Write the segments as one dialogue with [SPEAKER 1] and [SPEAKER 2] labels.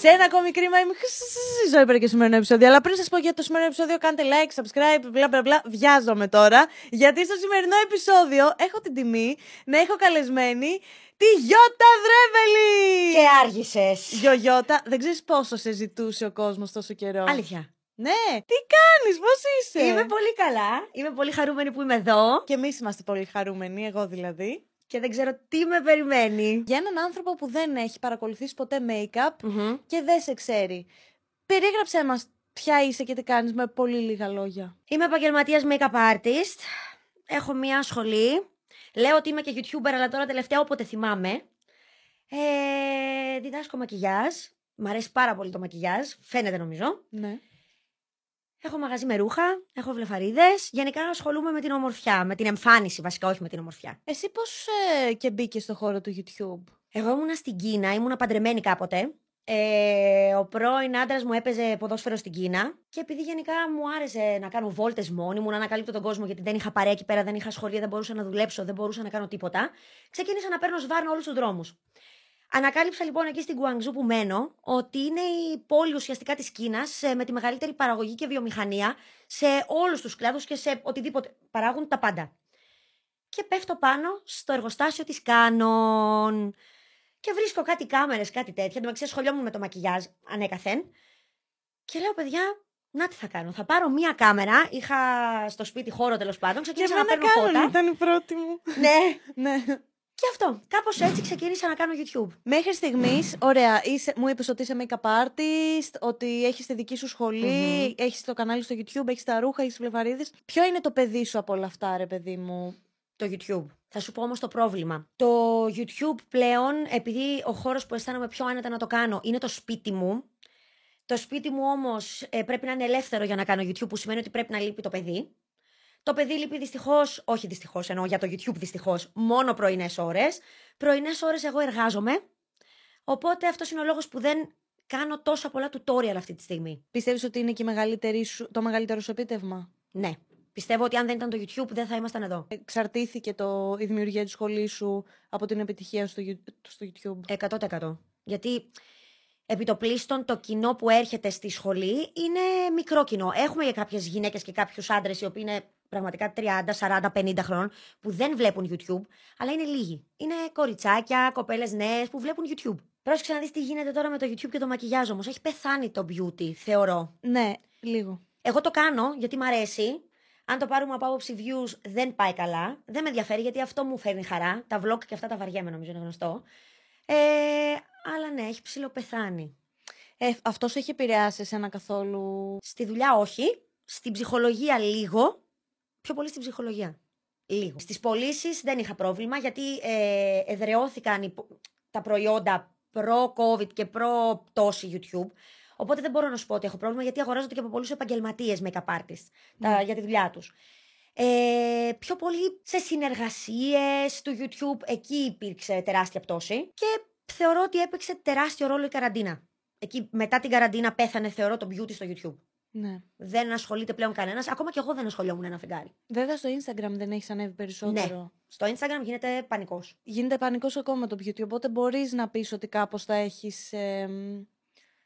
[SPEAKER 1] σε ένα ακόμη κρίμα είμαι ζωή πέρα και σημερινό επεισόδιο. Αλλά πριν σας πω για το σημερινό επεισόδιο, κάντε like, subscribe, μπλα μπλα μπλα. Βιάζομαι τώρα. Γιατί στο σημερινό επεισόδιο έχω την τιμή να έχω καλεσμένη τη Γιώτα Δρέβελη!
[SPEAKER 2] Και άργησες.
[SPEAKER 1] Γιο Γιώτα, δεν ξέρεις πόσο σε ζητούσε ο κόσμος τόσο καιρό.
[SPEAKER 2] Αλήθεια.
[SPEAKER 1] Ναι, τι κάνεις, πώς είσαι;
[SPEAKER 2] Είμαι πολύ καλά. Είμαι πολύ χαρούμενη που είμαι εδώ.
[SPEAKER 1] Και εμείς είμαστε πολύ χαρούμενοι, εγώ δηλαδή.
[SPEAKER 2] Και δεν ξέρω τι με περιμένει.
[SPEAKER 1] Για έναν άνθρωπο που δεν έχει παρακολουθήσει ποτέ make-up
[SPEAKER 2] Μμμ.
[SPEAKER 1] και δεν σε ξέρει. Περίγραψέ μας ποια είσαι και τι κάνεις με πολύ λίγα λόγια.
[SPEAKER 2] Είμαι επαγγελματίας make-up artist. Έχω μία σχολή. Λέω ότι είμαι και YouTuber, αλλά τώρα τελευταία όποτε θυμάμαι. Ε, διδάσκω μακιγιάζ. Μ' αρέσει πάρα πολύ το μακιγιάζ. Φαίνεται νομίζω.
[SPEAKER 1] Ναι.
[SPEAKER 2] Έχω μαγαζί με ρούχα. Έχω βλεφαρίδες. Γενικά ασχολούμαι με την ομορφιά. Με την εμφάνιση βασικά, όχι με την ομορφιά.
[SPEAKER 1] Εσύ πώς ε, και μπήκες στο χώρο του YouTube;
[SPEAKER 2] Εγώ ήμουνα στην Κίνα, ήμουνα παντρεμένη κάποτε. Ε, ο πρώην άντρας μου έπαιζε ποδόσφαιρο στην Κίνα και επειδή γενικά μου άρεσε να κάνω βόλτες μόνη μου, να ανακαλύπτω τον κόσμο γιατί δεν είχα παρέα εκεί πέρα, δεν είχα σχολεία, δεν μπορούσα να δουλέψω, δεν μπορούσα να κάνω τίποτα, ξεκίνησα να παίρνω σβάρνα όλους τους δρόμους. Ανακάλυψα λοιπόν εκεί στην Κουαγγζού που μένω ότι είναι η πόλη ουσιαστικά της Κίνας με τη μεγαλύτερη παραγωγή και βιομηχανία σε όλους τους κλάδους και σε οτιδήποτε. Παράγουν τα πάντα. Και πέφτω πάνω στο εργοστάσιο της Canon. Και βρίσκω κάτι κάμερες, κάτι τέτοια. Ασχολιόμουν με το μακιγιάζ ανέκαθεν. Και λέω, παιδιά, να τι θα κάνω. Θα πάρω μία κάμερα. Είχα στο σπίτι χώρο τέλος πάντων. Ξεκίνησα να παίρνω φώτα.
[SPEAKER 1] ήταν η πρώτη μου.
[SPEAKER 2] ναι.
[SPEAKER 1] ναι.
[SPEAKER 2] Και αυτό. Κάπως έτσι ξεκίνησα να κάνω YouTube.
[SPEAKER 1] Μέχρι στιγμής, ωραία, είσαι, μου είπες ότι είσαι make-up artist, ότι έχεις τη δική σου σχολή
[SPEAKER 2] Μμμ.
[SPEAKER 1] έχεις το κανάλι στο YouTube, έχεις τα ρούχα, έχεις βλεφαρίδες. Ποιο είναι το παιδί σου από όλα αυτά, ρε παιδί μου.
[SPEAKER 2] Το YouTube; Θα σου πω όμως το πρόβλημα. Το YouTube πλέον, επειδή ο χώρος που αισθάνομαι πιο άνετα να το κάνω είναι το σπίτι μου. Το σπίτι μου όμως πρέπει να είναι ελεύθερο για να κάνω YouTube, που σημαίνει ότι πρέπει να λείπει το παιδί. Το παιδί λείπει δυστυχώς, όχι δυστυχώς εννοώ για το YouTube δυστυχώς, μόνο πρωινές ώρες. Πρωινές ώρες εγώ εργάζομαι. Οπότε αυτός είναι ο λόγος που δεν κάνω τόσα πολλά tutorial αυτή τη στιγμή.
[SPEAKER 1] Πιστεύεις ότι είναι και η μεγαλύτερη σου, το μεγαλύτερο σου επίτευγμα;
[SPEAKER 2] Ναι. Πιστεύω ότι αν δεν ήταν το YouTube δεν θα ήμασταν εδώ.
[SPEAKER 1] Εξαρτήθηκε το, η δημιουργία της σχολής σου από την επιτυχία σου στο, Γιου- στο YouTube;
[SPEAKER 2] 100%. Γιατί επί το πλήστον το κοινό που έρχεται στη σχολή είναι μικρό κοινό. Έχουμε για κάποιες γυναίκες και κάποιους άντρες οι οποίοι είναι πραγματικά 30, 40, 50 χρόνων που δεν βλέπουν YouTube, αλλά είναι λίγοι. Είναι κοριτσάκια, κοπέλες νέες που βλέπουν YouTube. Πρόσεξε να δεις τι γίνεται τώρα με το YouTube και το μακιγιάζ όμως. Έχει πεθάνει το beauty, θεωρώ.
[SPEAKER 1] Ναι, λίγο.
[SPEAKER 2] Εγώ το κάνω γιατί μ' αρέσει. Αν το πάρουμε από άποψη views, δεν πάει καλά. Δεν με ενδιαφέρει γιατί αυτό μου φέρνει χαρά. Τα vlog και αυτά τα βαριέμαι, νομίζω είναι γνωστό. Ε, αλλά ναι, έχει ψηλοπεθάνει.
[SPEAKER 1] Ε, αυτός σου έχει επηρεάσει εσένα καθόλου;
[SPEAKER 2] Στη δουλειά όχι. Στην ψυχολογία λίγο. Πιο πολύ στην ψυχολογία. Λίγο. Στις πωλήσει δεν είχα πρόβλημα γιατί ε, εδρεώθηκαν οι πο- τα προϊόντα προ-COVID και προ-πτώση YouTube. Οπότε δεν μπορώ να σου πω ότι έχω πρόβλημα γιατί αγοράζονται και από πολλούς επαγγελματίες make-up artists τα, για τη δουλειά τους. Ε, πιο πολύ σε συνεργασίες του YouTube, εκεί υπήρξε τεράστια πτώση και θεωρώ ότι έπαιξε τεράστιο ρόλο η καραντίνα. Εκεί μετά την καραντίνα πέθανε θεωρώ το beauty στο YouTube.
[SPEAKER 1] Ναι.
[SPEAKER 2] Δεν ασχολείται πλέον κανένας. Ακόμα και εγώ δεν ασχολιόμουν ένα φεγγάρι.
[SPEAKER 1] Βέβαια στο Instagram δεν έχεις ανέβει περισσότερο.
[SPEAKER 2] Στο Instagram γίνεται πανικός.
[SPEAKER 1] Γίνεται πανικός ακόμα το beauty, οπότε μπορείς να πεις ότι κάπως θα έχεις... ε,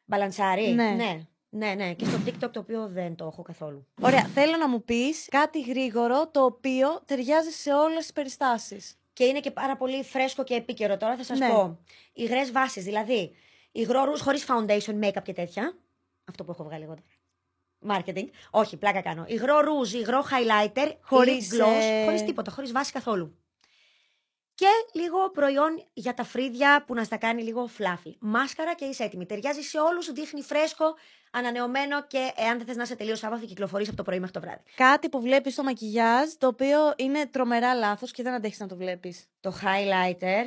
[SPEAKER 2] Μπαλανσάρι.
[SPEAKER 1] Ναι.
[SPEAKER 2] ναι. Ναι, ναι. Και στο TikTok το οποίο δεν το έχω καθόλου.
[SPEAKER 1] Ωραία, θέλω να μου πεις κάτι γρήγορο το οποίο ταιριάζει σε όλες τις περιστάσεις.
[SPEAKER 2] Και είναι και πάρα πολύ φρέσκο και επίκαιρο τώρα, θα σας
[SPEAKER 1] Ναι.
[SPEAKER 2] πω. Υγρές βάσεις, δηλαδή υγρό ρούζ χωρίς foundation, make-up και τέτοια. Αυτό που έχω βγάλει εγώ τώρα. Marketing. Όχι, πλάκα κάνω. Υγρό ρούζ, υγρό highlighter,
[SPEAKER 1] Χωρίς,
[SPEAKER 2] lip gloss,
[SPEAKER 1] ε,
[SPEAKER 2] χωρίς τίποτα, χωρίς βάση καθόλου. Και λίγο προϊόν για τα φρύδια που να στα κάνει λίγο fluffy. Μάσκαρα και είσαι έτοιμη. Ταιριάζει σε όλους, δείχνει φρέσκο, ανανεωμένο και εάν δεν θες να είσαι τελείως άβαθη, κυκλοφορείς από το πρωί μέχρι το βράδυ.
[SPEAKER 1] Κάτι που βλέπεις στο μακιγιάζ, το οποίο είναι τρομερά λάθος και δεν αντέχεις να το βλέπεις.
[SPEAKER 2] το highlighter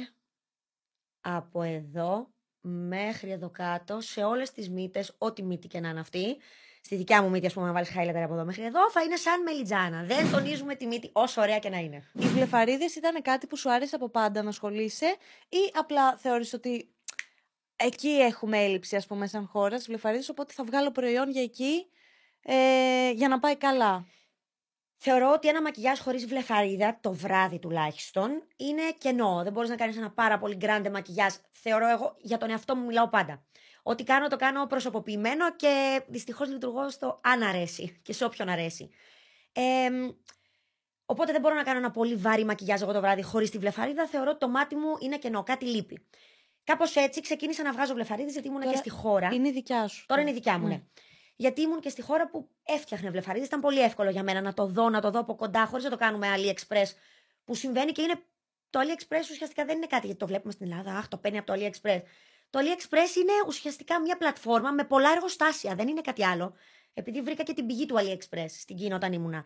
[SPEAKER 2] από εδώ μέχρι εδώ κάτω σε όλες τις μύτες, ό,τι μύτη και να είναι αυτή. Στη δικιά μου μύτη, ας πούμε, να βάλεις highlighter από εδώ μέχρι εδώ, θα είναι σαν μελιτζάνα. Δεν τονίζουμε τη μύτη όσο ωραία και να είναι.
[SPEAKER 1] Οι βλεφαρίδες ήταν κάτι που σου άρεσε από πάντα να ασχολείσαι ή απλά θεωρείς ότι εκεί έχουμε έλλειψη ας πούμε σαν χώρας στις βλεφαρίδες οπότε θα βγάλω προϊόν για εκεί ε, για να πάει καλά;
[SPEAKER 2] Θεωρώ ότι ένα μακιγιάζ χωρίς βλεφαρίδα, το βράδυ τουλάχιστον, είναι κενό. Δεν μπορείς να κάνεις ένα πάρα πολύ γκράντε μακιγιάζ. Θεωρώ εγώ, για τον εαυτό μου μιλάω πάντα. Ό,τι κάνω, το κάνω προσωποποιημένο και δυστυχώς λειτουργώ στο αν αρέσει και σε όποιον αρέσει. Ε, οπότε δεν μπορώ να κάνω ένα πολύ βάρη μακιγιάζ εγώ το βράδυ χωρίς τη βλεφαρίδα. Θεωρώ ότι το μάτι μου είναι κενό, κάτι λείπει. Κάπως έτσι ξεκίνησα να βγάζω βλεφαρίδες γιατί ήμουν και στη χώρα.
[SPEAKER 1] Είναι η δικιά σου.
[SPEAKER 2] Τώρα είναι η δικιά μου, ναι. Γιατί ήμουν και στη χώρα που έφτιαχνε βλεφαρίδες. Ήταν πολύ εύκολο για μένα να το δω, να το δω από κοντά, χωρίς να το κάνουμε AliExpress. Που συμβαίνει και είναι. Το AliExpress ουσιαστικά δεν είναι κάτι γιατί το βλέπουμε στην Ελλάδα. Αχ, το παίρνει από το AliExpress. Το AliExpress είναι ουσιαστικά μια πλατφόρμα με πολλά εργοστάσια. Δεν είναι κάτι άλλο. Επειδή βρήκα και την πηγή του AliExpress στην Κίνα όταν ήμουνα.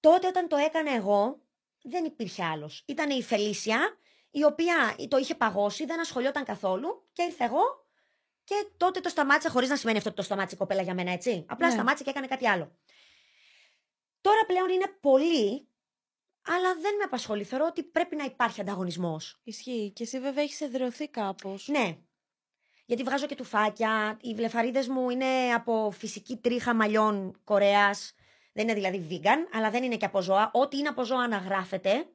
[SPEAKER 2] Τότε όταν το έκανα εγώ, δεν υπήρχε άλλος. Ήταν η Φελίσια, η οποία το είχε παγώσει, δεν ασχολιόταν καθόλου και ήρθε εγώ και τότε το σταμάτησα, χωρίς να σημαίνει αυτό ότι το σταμάτησε η κοπέλα για μένα, έτσι. Απλά ναι. σταμάτησε και έκανε κάτι άλλο. Τώρα πλέον είναι πολύ, αλλά δεν με απασχολεί. Θεωρώ ότι πρέπει να υπάρχει ανταγωνισμός.
[SPEAKER 1] Ισχύει. Και εσύ βέβαια έχεις εδρεωθεί κάπως.
[SPEAKER 2] Ναι. Γιατί βγάζω και τουφάκια. Οι βλεφαρίδες μου είναι από φυσική τρίχα μαλλιών Κορέας. Δεν είναι δηλαδή vegan, αλλά δεν είναι και από ζώα. Ό,τι είναι από ζώα αναγράφεται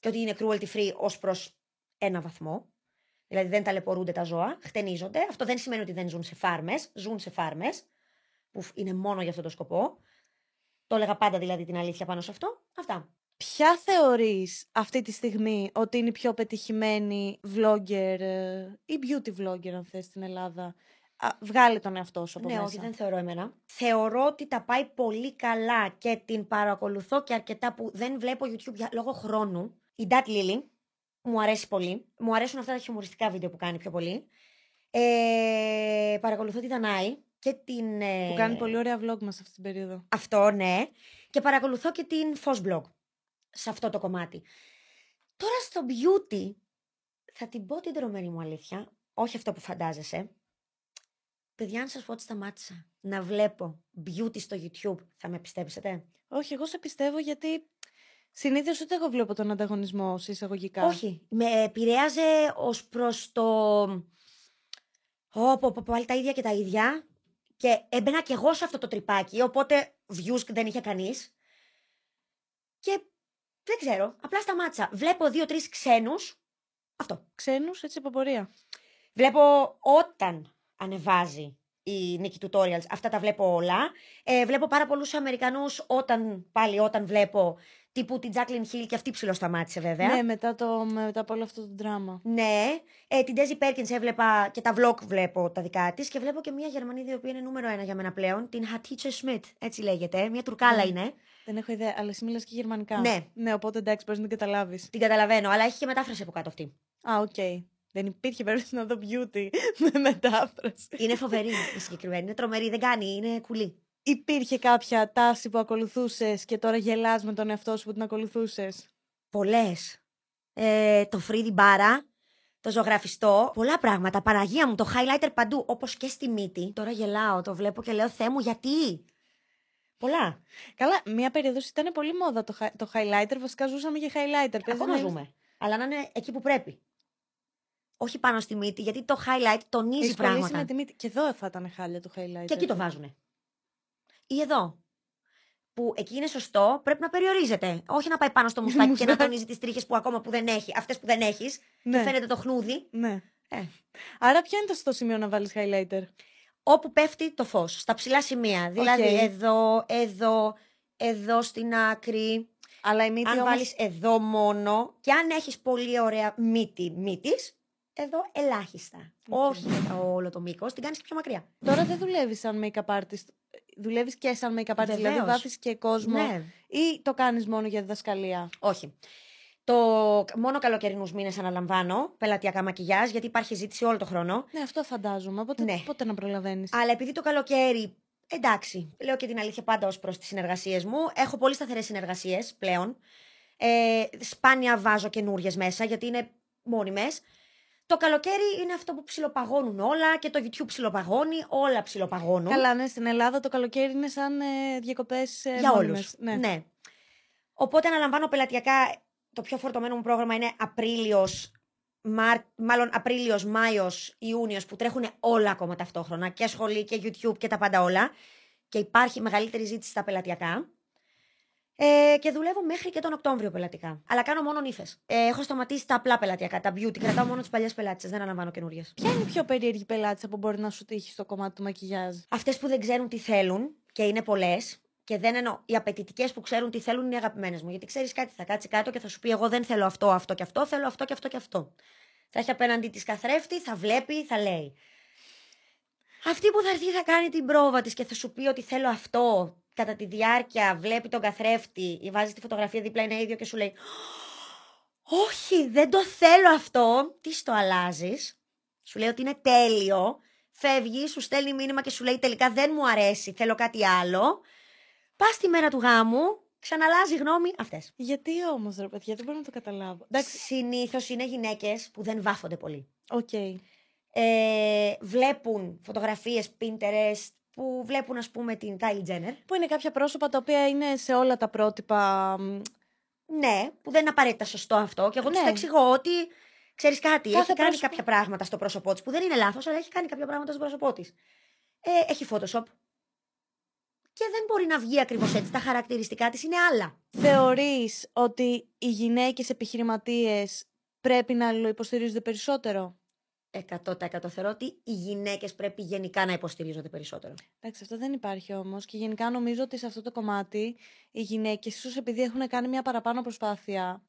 [SPEAKER 2] και ότι είναι cruelty free ως προς ένα βαθμό. Δηλαδή δεν ταλαιπωρούνται τα ζώα, χτενίζονται. Αυτό δεν σημαίνει ότι δεν ζουν σε φάρμες. Ζουν σε φάρμες, που είναι μόνο για αυτόν τον σκοπό. Το έλεγα πάντα δηλαδή την αλήθεια πάνω σε αυτό. Αυτά.
[SPEAKER 1] Ποια θεωρείς αυτή τη στιγμή ότι είναι η πιο πετυχημένη vlogger ε, ή beauty vlogger αν θες στην Ελλάδα; βγάλε τον εαυτό σου από
[SPEAKER 2] ναι,
[SPEAKER 1] μέσα.
[SPEAKER 2] όχι, δεν θεωρώ εμένα. Θεωρώ ότι τα πάει πολύ καλά και την παρακολουθώ και αρκετά που δεν βλέπω YouTube για λόγω χρόνου. Η Dat Lily, μου αρέσει πολύ. Μου αρέσουν αυτά τα χιουμοριστικά βίντεο που κάνει πιο πολύ. Ε, παρακολουθώ τη Δανάη και την. Ε...
[SPEAKER 1] Που κάνει πολύ ωραία vlog μας αυτή την περίοδο.
[SPEAKER 2] Αυτό, ναι. Και παρακολουθώ και την Fos Blog σε αυτό το κομμάτι. Τώρα στο beauty, θα την πω την τρομένη μου αλήθεια, όχι αυτό που φαντάζεσαι. Παιδιά, αν σας πω ότι σταμάτησα να βλέπω beauty στο YouTube, θα με πιστέψετε;
[SPEAKER 1] Όχι, εγώ σε πιστεύω γιατί Συνήθως ούτε εγώ βλέπω τον ανταγωνισμό εισαγωγικά.
[SPEAKER 2] Όχι. Με επηρέαζε ως προς το. Ω, πάλι τα ίδια και τα ίδια. Και έμπαινα κι εγώ σε αυτό το τρυπάκι. Οπότε views δεν είχε κανείς. Και δεν ξέρω. Απλά σταμάτησα. Βλέπω δύο-τρεις ξένους. Αυτό.
[SPEAKER 1] Ξένους, έτσι από πορεία.
[SPEAKER 2] Βλέπω όταν ανεβάζει η Νίκη Tutorials. Αυτά τα βλέπω όλα. Ε, βλέπω πάρα πολλούς Αμερικανούς όταν, πάλι όταν βλέπω τύπου την Jacqueline Hill και αυτή ψηλοσταμάτησε βέβαια.
[SPEAKER 1] Ναι, μετά, το, μετά από όλο αυτό το δράμα.
[SPEAKER 2] Ναι. Ε, την Daisy Perkins έβλεπα και τα vlog βλέπω τα δικά της και βλέπω και μια Γερμανίδα η οποία είναι νούμερο ένα για μένα πλέον, την Hatice Schmidt, έτσι λέγεται. Μια τουρκάλα είναι.
[SPEAKER 1] Δεν έχω ιδέα, αλλά εσύ μιλάς και γερμανικά.
[SPEAKER 2] Ναι.
[SPEAKER 1] Ναι, οπότε εντάξει, μπορείς να την καταλάβεις.
[SPEAKER 2] Την καταλαβαίνω, αλλά έχει και μετάφραση από κάτω αυτή.
[SPEAKER 1] Α, οκ. Okay. Δεν υπήρχε περίπτωση να δω beauty με μετάφραση.
[SPEAKER 2] Είναι φοβερή η συγκεκριμένη. Είναι τρομερή, δεν κάνει, είναι κουλή.
[SPEAKER 1] Υπήρχε κάποια τάση που ακολουθούσες και τώρα γελάς με τον εαυτό σου που την ακολουθούσες;
[SPEAKER 2] Πολλές. Ε, το φρύδι μπάρα, το ζωγραφιστό, πολλά πράγματα. Παναγία μου, το highlighter παντού, όπως και στη μύτη. Τώρα γελάω, το βλέπω και λέω Θεέ μου, γιατί; Πολλά.
[SPEAKER 1] Καλά, μία περίοδος ήταν πολύ μόδα το, το highlighter. Βασικά ζούσαμε για highlighter.
[SPEAKER 2] Ακόμα ζούμε. Αλλά να είναι εκεί που πρέπει όχι πάνω στη μύτη, γιατί το highlight τονίζει Έχεις πράγματα.
[SPEAKER 1] με τη μύτη. Και εδώ θα ήταν χάλια το highlight.
[SPEAKER 2] Και εκεί το βάζουνε. Ή εδώ. Που εκεί είναι σωστό, πρέπει να περιορίζεται. Όχι να πάει πάνω στο μουστάκι και να τονίζει τις τρίχες που ακόμα που δεν έχει, αυτές που δεν έχεις. Ναι. Και φαίνεται το χνούδι.
[SPEAKER 1] Ναι. Ε. Άρα, ποιο είναι το σωστό σημείο να βάλεις highlighter;
[SPEAKER 2] Όπου πέφτει το φως. Στα ψηλά σημεία. Δηλαδή εδώ, εδώ, εδώ στην άκρη.
[SPEAKER 1] Αλλά η μύτη
[SPEAKER 2] αν
[SPEAKER 1] όμως...
[SPEAKER 2] βάλεις εδώ μόνο και αν έχεις πολύ ωραία μύτη μύτης, εδώ ελάχιστα. Όχι με όλο το μήκος, την κάνεις και πιο μακριά.
[SPEAKER 1] Τώρα δεν δουλεύεις σαν make-up artist. Δουλεύεις και σαν make-up artist, δηλαδή βάφεις και κόσμο.
[SPEAKER 2] Ναι.
[SPEAKER 1] Ή το κάνεις μόνο για διδασκαλία;
[SPEAKER 2] Όχι. Το μόνο καλοκαιρινούς μήνες αναλαμβάνω πελατειακά μακιγιάζ, γιατί υπάρχει ζήτηση όλο το χρόνο.
[SPEAKER 1] Ναι, αυτό φαντάζομαι. Οπότε ναι. πότε να προλαβαίνεις;
[SPEAKER 2] Αλλά επειδή το καλοκαίρι. Εντάξει, λέω και την αλήθεια πάντα ως προς τις συνεργασίες μου. Έχω πολύ σταθερές συνεργασίες πλέον. Ε, σπάνια βάζω καινούριες μέσα γιατί είναι μόνιμες. Το καλοκαίρι είναι αυτό που ψιλοπαγώνουν όλα και το YouTube ψιλοπαγώνει, όλα ψιλοπαγώνουν.
[SPEAKER 1] Καλά, ναι, στην Ελλάδα το καλοκαίρι είναι σαν ε, διακοπές ε,
[SPEAKER 2] Για όλους.
[SPEAKER 1] Ναι.
[SPEAKER 2] ναι. Οπότε αναλαμβάνω πελατειακά. Το πιο φορτωμένο μου πρόγραμμα είναι Απρίλιος, Μάρ... μάλλον Απρίλιος, Μάιος, Ιούνιος, που τρέχουν όλα ακόμα ταυτόχρονα. Και σχολή και YouTube και τα πάντα όλα. Και υπάρχει μεγαλύτερη ζήτηση στα πελατειακά. Ε, και δουλεύω μέχρι και τον Οκτώβριο πελατικά. Αλλά κάνω μόνο νύφε. Ε, έχω σταματήσει τα απλά πελατειακά, τα beauty. Κρατάω μόνο τις παλιές πελάτε. Δεν αναλαμβάνω καινούριες.
[SPEAKER 1] Ποια είναι η πιο περίεργη πελάτησα που μπορεί να σου τύχει στο κομμάτι του μακιγιάζ;
[SPEAKER 2] Αυτές που δεν ξέρουν τι θέλουν και είναι πολλές. Και δεν εννοώ. Οι απαιτητικές που ξέρουν τι θέλουν είναι οι αγαπημένες μου. Γιατί ξέρεις κάτι, θα κάτσει κάτω και θα σου πει: Εγώ δεν θέλω αυτό, αυτό και αυτό, θέλω αυτό και αυτό και αυτό. Θα έχει απέναντι της καθρέφτη, θα βλέπει, θα λέει. Αυτή που θα έρθει θα κάνει την πρόβα της και θα σου πει ότι θέλω αυτό. Κατά τη διάρκεια βλέπει τον καθρέφτη ή βάζει τη φωτογραφία δίπλα είναι ίδιο και σου λέει Όχι, δεν το θέλω αυτό. Της το αλλάζεις; Σου λέει ότι είναι τέλειο. Φεύγει, σου στέλνει μήνυμα και σου λέει τελικά δεν μου αρέσει, θέλω κάτι άλλο. Πας τη μέρα του γάμου, ξαναλλάζει γνώμη αυτές.
[SPEAKER 1] Γιατί όμως, ρε παιδιά, δεν μπορώ να το καταλάβω.
[SPEAKER 2] Εντάξει. Συνήθως είναι γυναίκες που δεν βάφονται πολύ.
[SPEAKER 1] Οκ.
[SPEAKER 2] Ε, βλέπουν φωτογραφίες Pinterest που βλέπουν, ας πούμε, την Kylie Jenner.
[SPEAKER 1] Που είναι κάποια πρόσωπα τα οποία είναι σε όλα τα πρότυπα. μ,
[SPEAKER 2] Ναι, που δεν είναι απαραίτητα σωστό αυτό. Και εγώ
[SPEAKER 1] Ναι.
[SPEAKER 2] του εξηγώ ότι ξέρεις κάτι,
[SPEAKER 1] Κάθε
[SPEAKER 2] έχει κάνει
[SPEAKER 1] πρόσωπο-
[SPEAKER 2] κάποια πράγματα στο πρόσωπό της που δεν είναι λάθος, αλλά έχει κάνει κάποια πράγματα στο πρόσωπό της. Ε, έχει Photoshop. Και δεν μπορεί να βγει ακριβώς έτσι. Τα χαρακτηριστικά της είναι άλλα.
[SPEAKER 1] Θεωρείς ότι οι γυναίκες επιχειρηματίες πρέπει να αλληλοϊποστηρίζονται περισσότερο;
[SPEAKER 2] 100% θεωρώ ότι οι γυναίκες πρέπει γενικά να υποστηρίζονται περισσότερο.
[SPEAKER 1] Εντάξει, αυτό δεν υπάρχει όμως. Και γενικά νομίζω ότι σε αυτό το κομμάτι οι γυναίκες, ίσως επειδή έχουν κάνει μια παραπάνω προσπάθεια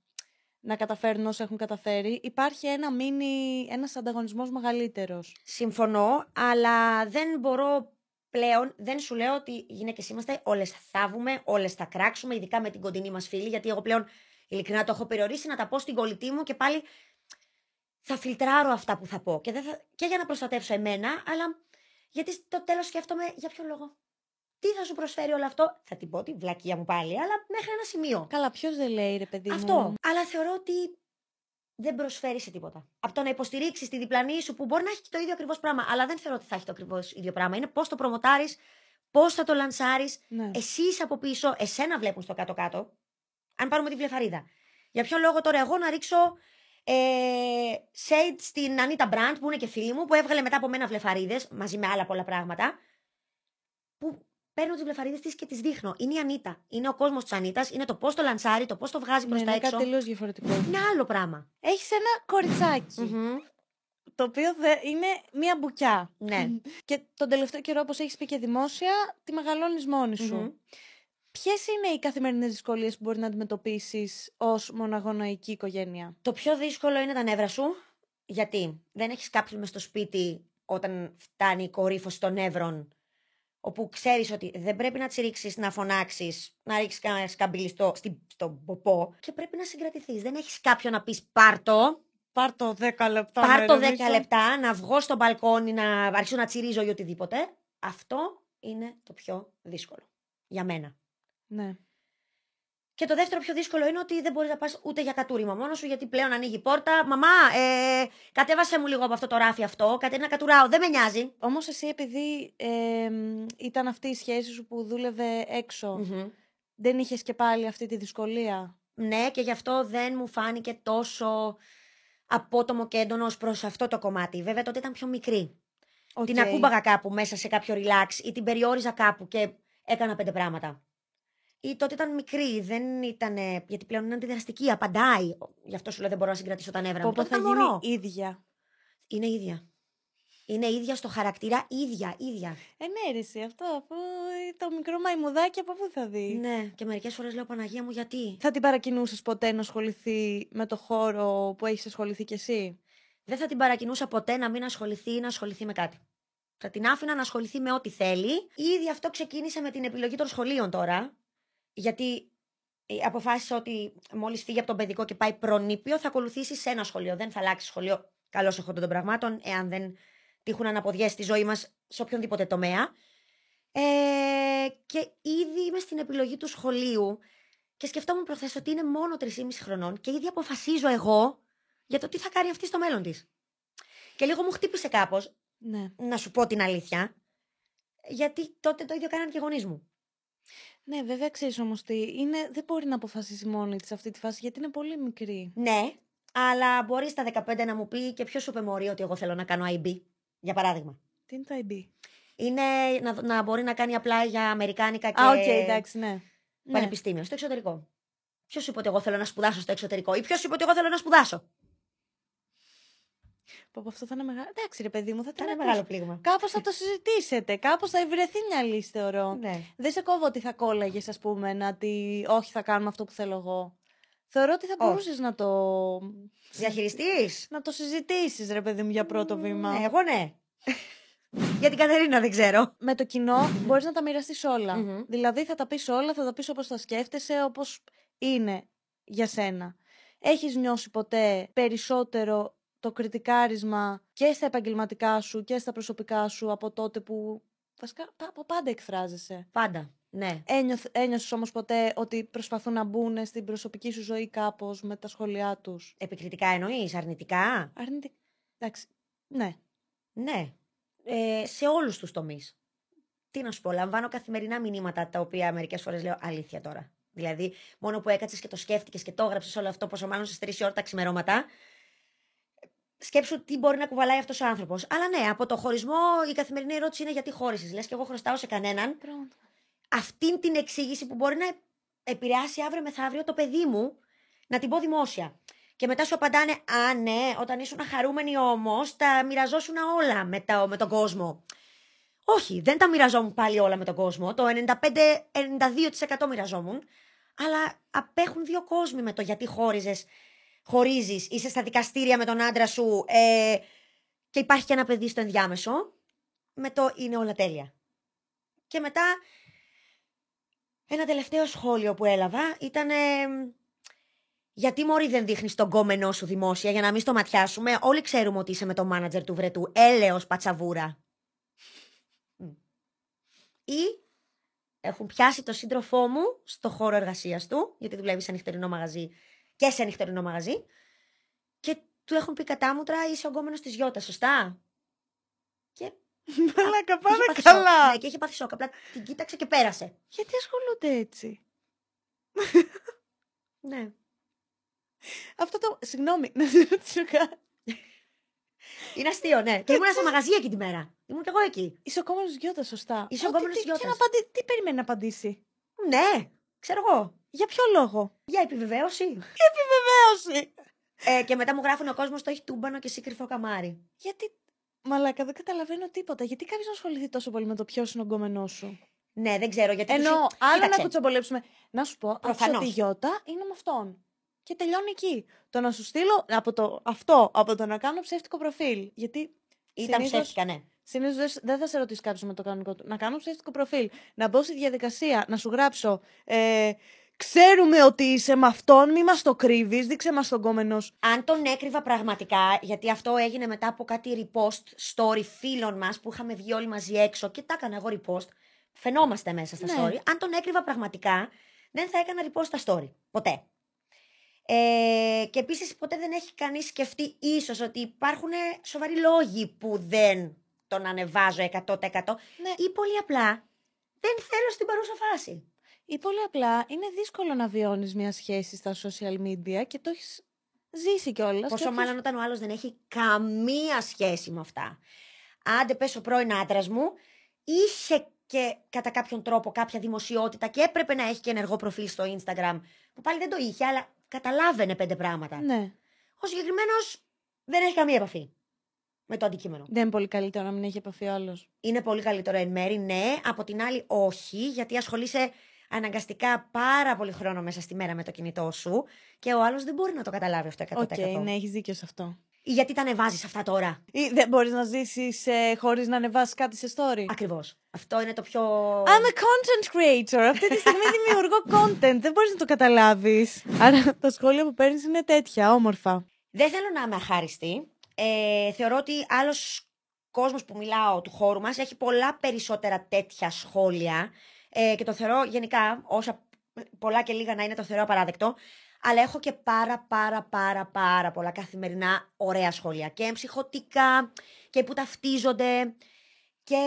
[SPEAKER 1] να καταφέρουν όσα έχουν καταφέρει, υπάρχει ένα μίνι, ένας ανταγωνισμός μεγαλύτερος.
[SPEAKER 2] Συμφωνώ, αλλά δεν μπορώ πλέον, δεν σου λέω ότι οι γυναίκες είμαστε, όλες θα θάβουμε, όλες θα κράξουμε, ειδικά με την κοντινή μας φίλη, γιατί εγώ πλέον ειλικρινά το έχω περιορίσει να τα πω στην κολλητή μου και πάλι θα φιλτράρω αυτά που θα πω. Και, δεν θα, και για να προστατεύσω εμένα, αλλά γιατί στο τέλος σκέφτομαι για ποιο λόγο. Τι θα σου προσφέρει όλο αυτό, θα την πω τη βλακεία μου πάλι, αλλά μέχρι ένα σημείο.
[SPEAKER 1] Καλά, ποιος δεν λέει ρε παιδί
[SPEAKER 2] Αυτό.
[SPEAKER 1] μου.
[SPEAKER 2] Αλλά θεωρώ ότι δεν προσφέρει σε τίποτα. Από το να υποστηρίξεις τη διπλανή σου που μπορεί να έχει και το ίδιο ακριβώς πράγμα, αλλά δεν θεωρώ ότι θα έχει το ακριβώς ίδιο πράγμα. Είναι πώς το προμοτάρεις, πώς θα το λανσάρεις.
[SPEAKER 1] Ναι.
[SPEAKER 2] Εσύ είσαι από πίσω, εσένα βλέπουν στο κάτω-κάτω. Αν πάρουμε τη βλεφαρίδα. Για ποιο λόγο τώρα εγώ να ρίξω ε, shade στην Ανίτα Μπραντ, που είναι και φίλη μου, που έβγαλε μετά από μένα βλεφαρίδες μαζί με άλλα πολλά πράγματα. Που παίρνω τις βλεφαρίδες της και τις δείχνω. Είναι η Ανίτα. Είναι ο κόσμος της Ανίτα. Είναι το πώς το λανσάρει, το πώς το βγάζει προς
[SPEAKER 1] Ναι,
[SPEAKER 2] τα
[SPEAKER 1] είναι
[SPEAKER 2] έξω.
[SPEAKER 1] κάτι τελείως διαφορετικό.
[SPEAKER 2] Είναι άλλο πράγμα.
[SPEAKER 1] Έχεις ένα κοριτσάκι,
[SPEAKER 2] Μμμ.
[SPEAKER 1] το οποίο δε- είναι μία μπουκιά.
[SPEAKER 2] Ναι.
[SPEAKER 1] Και τον τελευταίο καιρό, όπως έχεις πει και δημόσια, τη μεγαλώνεις μόνη σου.
[SPEAKER 2] Μμμ.
[SPEAKER 1] Ποιες είναι οι καθημερινές δυσκολίες που μπορεί να αντιμετωπίσεις ως μοναγονοϊκή οικογένεια;
[SPEAKER 2] Το πιο δύσκολο είναι τα νεύρα σου. Γιατί δεν έχεις κάποιον μες στο σπίτι όταν φτάνει η κορύφωση των νεύρων. Όπου ξέρεις ότι δεν πρέπει να ρίξει να φωνάξεις, να ρίξεις κανένα σκαμπίλι στο, στη- στον ποπό και πρέπει να συγκρατηθείς. Δεν έχεις κάποιον να πεις πάρτο,
[SPEAKER 1] Πάρ το 10 λεπτά.
[SPEAKER 2] πάρ το
[SPEAKER 1] να
[SPEAKER 2] 10
[SPEAKER 1] ηρεμήσω.
[SPEAKER 2] λεπτά, να βγω στο μπαλκόνι, να αρχίσω να τσιρίζω ή οτιδήποτε. Αυτό είναι το πιο δύσκολο. Για μένα.
[SPEAKER 1] Ναι.
[SPEAKER 2] Και το δεύτερο πιο δύσκολο είναι ότι δεν μπορείς να πας ούτε για κατούριμα μόνος σου, γιατί πλέον ανοίγει η πόρτα. Μαμά, ε, κατέβασε μου λίγο από αυτό το ράφι αυτό. Κάτι να κατουράω. Δεν με νοιάζει.
[SPEAKER 1] Όμως εσύ, επειδή ε, μ, ήταν αυτή η σχέση σου που δούλευε έξω,
[SPEAKER 2] Μμμ.
[SPEAKER 1] δεν είχες και πάλι αυτή τη δυσκολία;
[SPEAKER 2] Ναι, και γι' αυτό δεν μου φάνηκε τόσο απότομο και έντονο προς αυτό το κομμάτι. Βέβαια, τότε ήταν πιο μικρή.
[SPEAKER 1] Οκ.
[SPEAKER 2] Την ακούμπαγα κάπου μέσα σε κάποιο relax ή την περιόριζα κάπου και έκανα πέντε πράγματα. Ή τότε ήταν μικρή, δεν ήταν. Γιατί πλέον είναι αντιδραστική, απαντάει. Γι' αυτό σου λέω δεν μπορώ να συγκρατήσω τα νεύρα
[SPEAKER 1] Πω,
[SPEAKER 2] μου.
[SPEAKER 1] πω,
[SPEAKER 2] Τότε
[SPEAKER 1] θα
[SPEAKER 2] ήταν
[SPEAKER 1] γίνει
[SPEAKER 2] μωρό.
[SPEAKER 1] ίδια.
[SPEAKER 2] Είναι ίδια. Είναι ίδια στο χαρακτήρα, ίδια, ίδια.
[SPEAKER 1] Ε, ναι, ρε, εσύ, αυτό αφού το μικρό μαϊμουδάκι από πού θα δει;
[SPEAKER 2] Ναι, και μερικές φορές λέω Παναγία μου γιατί;
[SPEAKER 1] Θα την παρακινούσες ποτέ να ασχοληθεί με το χώρο που έχεις ασχοληθεί κι εσύ;
[SPEAKER 2] Δεν θα την παρακινούσα ποτέ να μην ασχοληθεί ή να ασχοληθεί με κάτι. Θα την άφηνα να ασχοληθεί με ό,τι θέλει. Ήδη αυτό ξεκίνησε με την επιλογή των σχολείων τώρα. Γιατί ε, αποφάσισα ότι μόλις φύγει από τον παιδικό και πάει προνήπιο, θα ακολουθήσεις σε ένα σχολείο. Δεν θα αλλάξει σχολείο καλώς εχόντων των πραγμάτων, εάν δεν τύχουν αναποδιές στη ζωή μας σε οποιονδήποτε τομέα. Ε, και ήδη είμαι στην επιλογή του σχολείου και σκεφτόμουν προχθές ότι είναι μόνο 3,5 χρονών και ήδη αποφασίζω εγώ για το τι θα κάνει αυτή στο μέλλον της. Και λίγο μου χτύπησε κάπως,
[SPEAKER 1] Ναι.
[SPEAKER 2] να σου πω την αλήθεια, γιατί τότε το ίδιο κάνανε και οι γονείς μου.
[SPEAKER 1] Ναι, βέβαια ξέρεις όμως τι. Είναι, δεν μπορεί να αποφασίσει μόνη της αυτή τη φάση γιατί είναι πολύ μικρή.
[SPEAKER 2] Ναι, αλλά μπορείς στα 15 να μου πει και ποιο σου είπε μωρή ότι εγώ θέλω να κάνω IB, για παράδειγμα.
[SPEAKER 1] Τι είναι το IB.
[SPEAKER 2] Είναι να, να μπορεί να κάνει απλά για αμερικάνικα και.
[SPEAKER 1] Α, οκ, εντάξει, ναι. Ναι.
[SPEAKER 2] Πανεπιστήμιο, στο εξωτερικό. Ποιος σου είπε ότι εγώ θέλω να σπουδάσω στο εξωτερικό, ή ποιος σου είπε ότι εγώ θέλω να σπουδάσω;
[SPEAKER 1] Πω, πω, αυτό θα είναι μεγάλο. Εντάξει, ρε παιδί μου, θα
[SPEAKER 2] Θα
[SPEAKER 1] την
[SPEAKER 2] είναι
[SPEAKER 1] ακούσω.
[SPEAKER 2] μεγάλο πλήγμα.
[SPEAKER 1] Κάπως θα το συζητήσετε. Κάπως θα βρεθεί μια λύση, θεωρώ.
[SPEAKER 2] Ναι.
[SPEAKER 1] Δεν σε κόβω ότι θα κόλλαγες, ας πούμε, να ότι όχι, θα κάνουμε αυτό που θέλω εγώ. Θεωρώ ότι θα
[SPEAKER 2] Όχι.
[SPEAKER 1] μπορούσες να το.
[SPEAKER 2] Διαχειριστή.
[SPEAKER 1] να το συζητήσεις, ρε παιδί μου, για πρώτο βήμα.
[SPEAKER 2] Ναι, εγώ ναι. Για την Κατερίνα δεν ξέρω.
[SPEAKER 1] Με το κοινό μπορείς να τα μοιραστείς όλα.
[SPEAKER 2] Μμμ.
[SPEAKER 1] Δηλαδή θα τα πεις όλα, θα τα πεις όπως τα σκέφτεσαι, όπως είναι για σένα. Έχεις νιώσει ποτέ περισσότερο το κριτικάρισμα και στα επαγγελματικά σου και στα προσωπικά σου από τότε που. Βασικά πα- από πάντα εκφράζεσαι.
[SPEAKER 2] Πάντα. Ναι.
[SPEAKER 1] Ένιωθ, ένιωσες όμως ποτέ ότι προσπαθούν να μπουν στην προσωπική σου ζωή κάπως με τα σχόλιά τους;
[SPEAKER 2] Επικριτικά εννοείς, αρνητικά;
[SPEAKER 1] Αρνητικά. Εντάξει. Ναι.
[SPEAKER 2] Ναι. Ε, σε όλους τους τομείς. Τι να σου πω, λαμβάνω καθημερινά μηνύματα τα οποία μερικές φορές λέω αλήθεια τώρα. Δηλαδή, μόνο που έκατσες και το σκέφτηκες και το έγραψες όλο αυτό, πόσο μάλλον στι 3 ώρα τα ξημερώματα. Σκέψου τι μπορεί να κουβαλάει αυτός ο άνθρωπος. Αλλά ναι, από το χωρισμό η καθημερινή ερώτηση είναι γιατί χώρισες. Λες και εγώ χρωστάω σε κανέναν
[SPEAKER 1] Πρώτα.
[SPEAKER 2] αυτήν την εξήγηση που μπορεί να επηρεάσει αύριο μεθαύριο το παιδί μου να την πω δημόσια. Και μετά σου απαντάνε, Α, ναι, όταν ήσουν χαρούμενοι όμως, τα μοιραζόσουν όλα με, τα, με τον κόσμο. Όχι, δεν τα μοιραζόμουν πάλι όλα με τον κόσμο. Το 95-92% μοιραζόμουν. Αλλά απέχουν δύο κόσμοι με το γιατί χώριζες, χωρίζεις, είσαι στα δικαστήρια με τον άντρα σου ε, και υπάρχει και ένα παιδί στο ενδιάμεσο. Με το είναι όλα τέλεια. Και μετά ένα τελευταίο σχόλιο που έλαβα ήταν. ε, γιατί μωρή δεν δείχνεις τον κόμενό σου δημόσια για να μην στο ματιάσουμε. Όλοι ξέρουμε ότι είσαι με το μάνατζερ του βρετού. Έλεος πατσαβούρα. Μμ. Ή έχουν πιάσει το σύντροφό μου στο χώρο εργασίας του, γιατί δουλεύεις σε νυχτερινό μαγαζί και σε νυχτερινό μαγαζί. Και του έχουν πει κατάμουτρα είσαι ο γκόμενος της Γιώτας, σωστά; Και
[SPEAKER 1] Μαλάκα,
[SPEAKER 2] είχε
[SPEAKER 1] πάμε
[SPEAKER 2] πάθει σοκ.
[SPEAKER 1] καλά.
[SPEAKER 2] Ναι, και είχε πάθει σοκ. Απλά την κοίταξε και πέρασε.
[SPEAKER 1] Γιατί ασχολούνται έτσι;
[SPEAKER 2] Ναι.
[SPEAKER 1] Αυτό το. Συγγνώμη, να σε ρωτήσω κάτι.
[SPEAKER 2] Είναι αστείο, ναι. Και ήμουν σε μαγαζί εκεί τη μέρα. Ήμουν κι εγώ εκεί.
[SPEAKER 1] Είσαι ο κόμμενο Γιώτας, σωστά.
[SPEAKER 2] Είσαι ο
[SPEAKER 1] Ό,τι-
[SPEAKER 2] κόμενος
[SPEAKER 1] τι-
[SPEAKER 2] Γιώτας.
[SPEAKER 1] και να απαντη- Τι περιμένει να απαντήσει;
[SPEAKER 2] Ναι, ξέρω εγώ.
[SPEAKER 1] Για ποιο λόγο;
[SPEAKER 2] Για επιβεβαίωση.
[SPEAKER 1] Επιβεβαίωση.
[SPEAKER 2] ε, και μετά μου γράφουν ο κόσμος το έχει τούμπανο και εσύ κρυφό καμάρι.
[SPEAKER 1] Γιατί. Μαλάκα, δεν καταλαβαίνω τίποτα. Γιατί κάποιος να ασχοληθεί τόσο πολύ με το ποιος είναι ο γκόμενό σου;
[SPEAKER 2] Ναι, δεν ξέρω γιατί.
[SPEAKER 1] Ενώ
[SPEAKER 2] τους-
[SPEAKER 1] άλλο να
[SPEAKER 2] Κοίταξε,
[SPEAKER 1] κουτσομπολέψουμε. Να σου πω, άκουσα
[SPEAKER 2] Προφανώς.
[SPEAKER 1] ότι η Γιώτα είναι με αυτόν. Και τελειώνει εκεί. Το να σου στείλω από το, αυτό, από το να κάνω ψεύτικο προφίλ. Γιατί
[SPEAKER 2] Ήταν
[SPEAKER 1] συνήθως-
[SPEAKER 2] ψεύτικα, ναι.
[SPEAKER 1] Συνήθως δεν θα σε ρωτήσει κάποιος με το κανονικό του. Να κάνω ψεύτικο προφίλ. Να μπω στη διαδικασία, να σου γράψω. Ε, ξέρουμε ότι είσαι με αυτόν, μη μας το κρύβεις, δείξε μας τον κόμενος. σου».
[SPEAKER 2] Αν τον έκρυβα πραγματικά, γιατί αυτό έγινε μετά από κάτι repost story φίλων μας που είχαμε βγει όλοι μαζί έξω και τα έκανα εγώ repost. Φαινόμαστε μέσα στα
[SPEAKER 1] Ναι.
[SPEAKER 2] story. Αν τον έκρυβα πραγματικά, δεν θα έκανα repost στα story. Ποτέ. Ε, και επίσης ποτέ δεν έχει κανείς σκεφτεί ίσως ότι υπάρχουν σοβαροί λόγοι που δεν τον ανεβάζω 100%.
[SPEAKER 1] Ναι.
[SPEAKER 2] Ή πολύ απλά δεν θέλω στην παρούσα φάση.
[SPEAKER 1] Ή πολύ απλά είναι δύσκολο να βιώνεις μια σχέση στα social media και το έχεις ζήσει κιόλας.
[SPEAKER 2] Πόσο μάλλον όταν ο άλλος δεν έχει καμία σχέση με αυτά. Άντε πες ο πρώην άντρας μου, είχε και κατά κάποιον τρόπο κάποια δημοσιότητα και έπρεπε να έχει και ενεργό προφίλ στο Instagram. Που πάλι δεν το είχε, αλλά καταλάβαινε πέντε πράγματα.
[SPEAKER 1] Ναι.
[SPEAKER 2] Ο συγκεκριμένος δεν έχει καμία επαφή με το αντικείμενο.
[SPEAKER 1] Δεν είναι πολύ καλύτερο να μην έχει επαφή άλλος.
[SPEAKER 2] Είναι πολύ καλύτερο εν μέρη, ναι. Από την άλλη, όχι, γιατί ασχολείσαι αναγκαστικά πάρα πολύ χρόνο μέσα στη μέρα με το κινητό σου και ο άλλος δεν μπορεί να το καταλάβει αυτό 100%.
[SPEAKER 1] Οκ, ναι, έχεις δίκιο σε αυτό.
[SPEAKER 2] Ή γιατί τα ανεβάζεις αυτά τώρα;
[SPEAKER 1] Ή δεν μπορείς να ζήσεις ε, χωρίς να ανεβάσεις κάτι σε story;
[SPEAKER 2] Ακριβώς. Αυτό είναι το πιο.
[SPEAKER 1] I'm a content creator. Αυτή τη στιγμή δημιουργώ content. Δεν μπορείς να το καταλάβεις. Άρα τα σχόλια που παίρνεις είναι τέτοια, όμορφα.
[SPEAKER 2] Δεν θέλω να είμαι αχάριστη. Ε, θεωρώ ότι άλλος κόσμος που μιλάω του χώρου μας έχει πολλά περισσότερα τέτοια σχόλια. Ε, και το θεωρώ γενικά, όσα πολλά και λίγα να είναι, το θεωρώ απαράδεκτο. Αλλά έχω και πάρα πάρα πάρα πάρα πολλά καθημερινά ωραία σχόλια. Και εμψυχωτικά και που ταυτίζονται και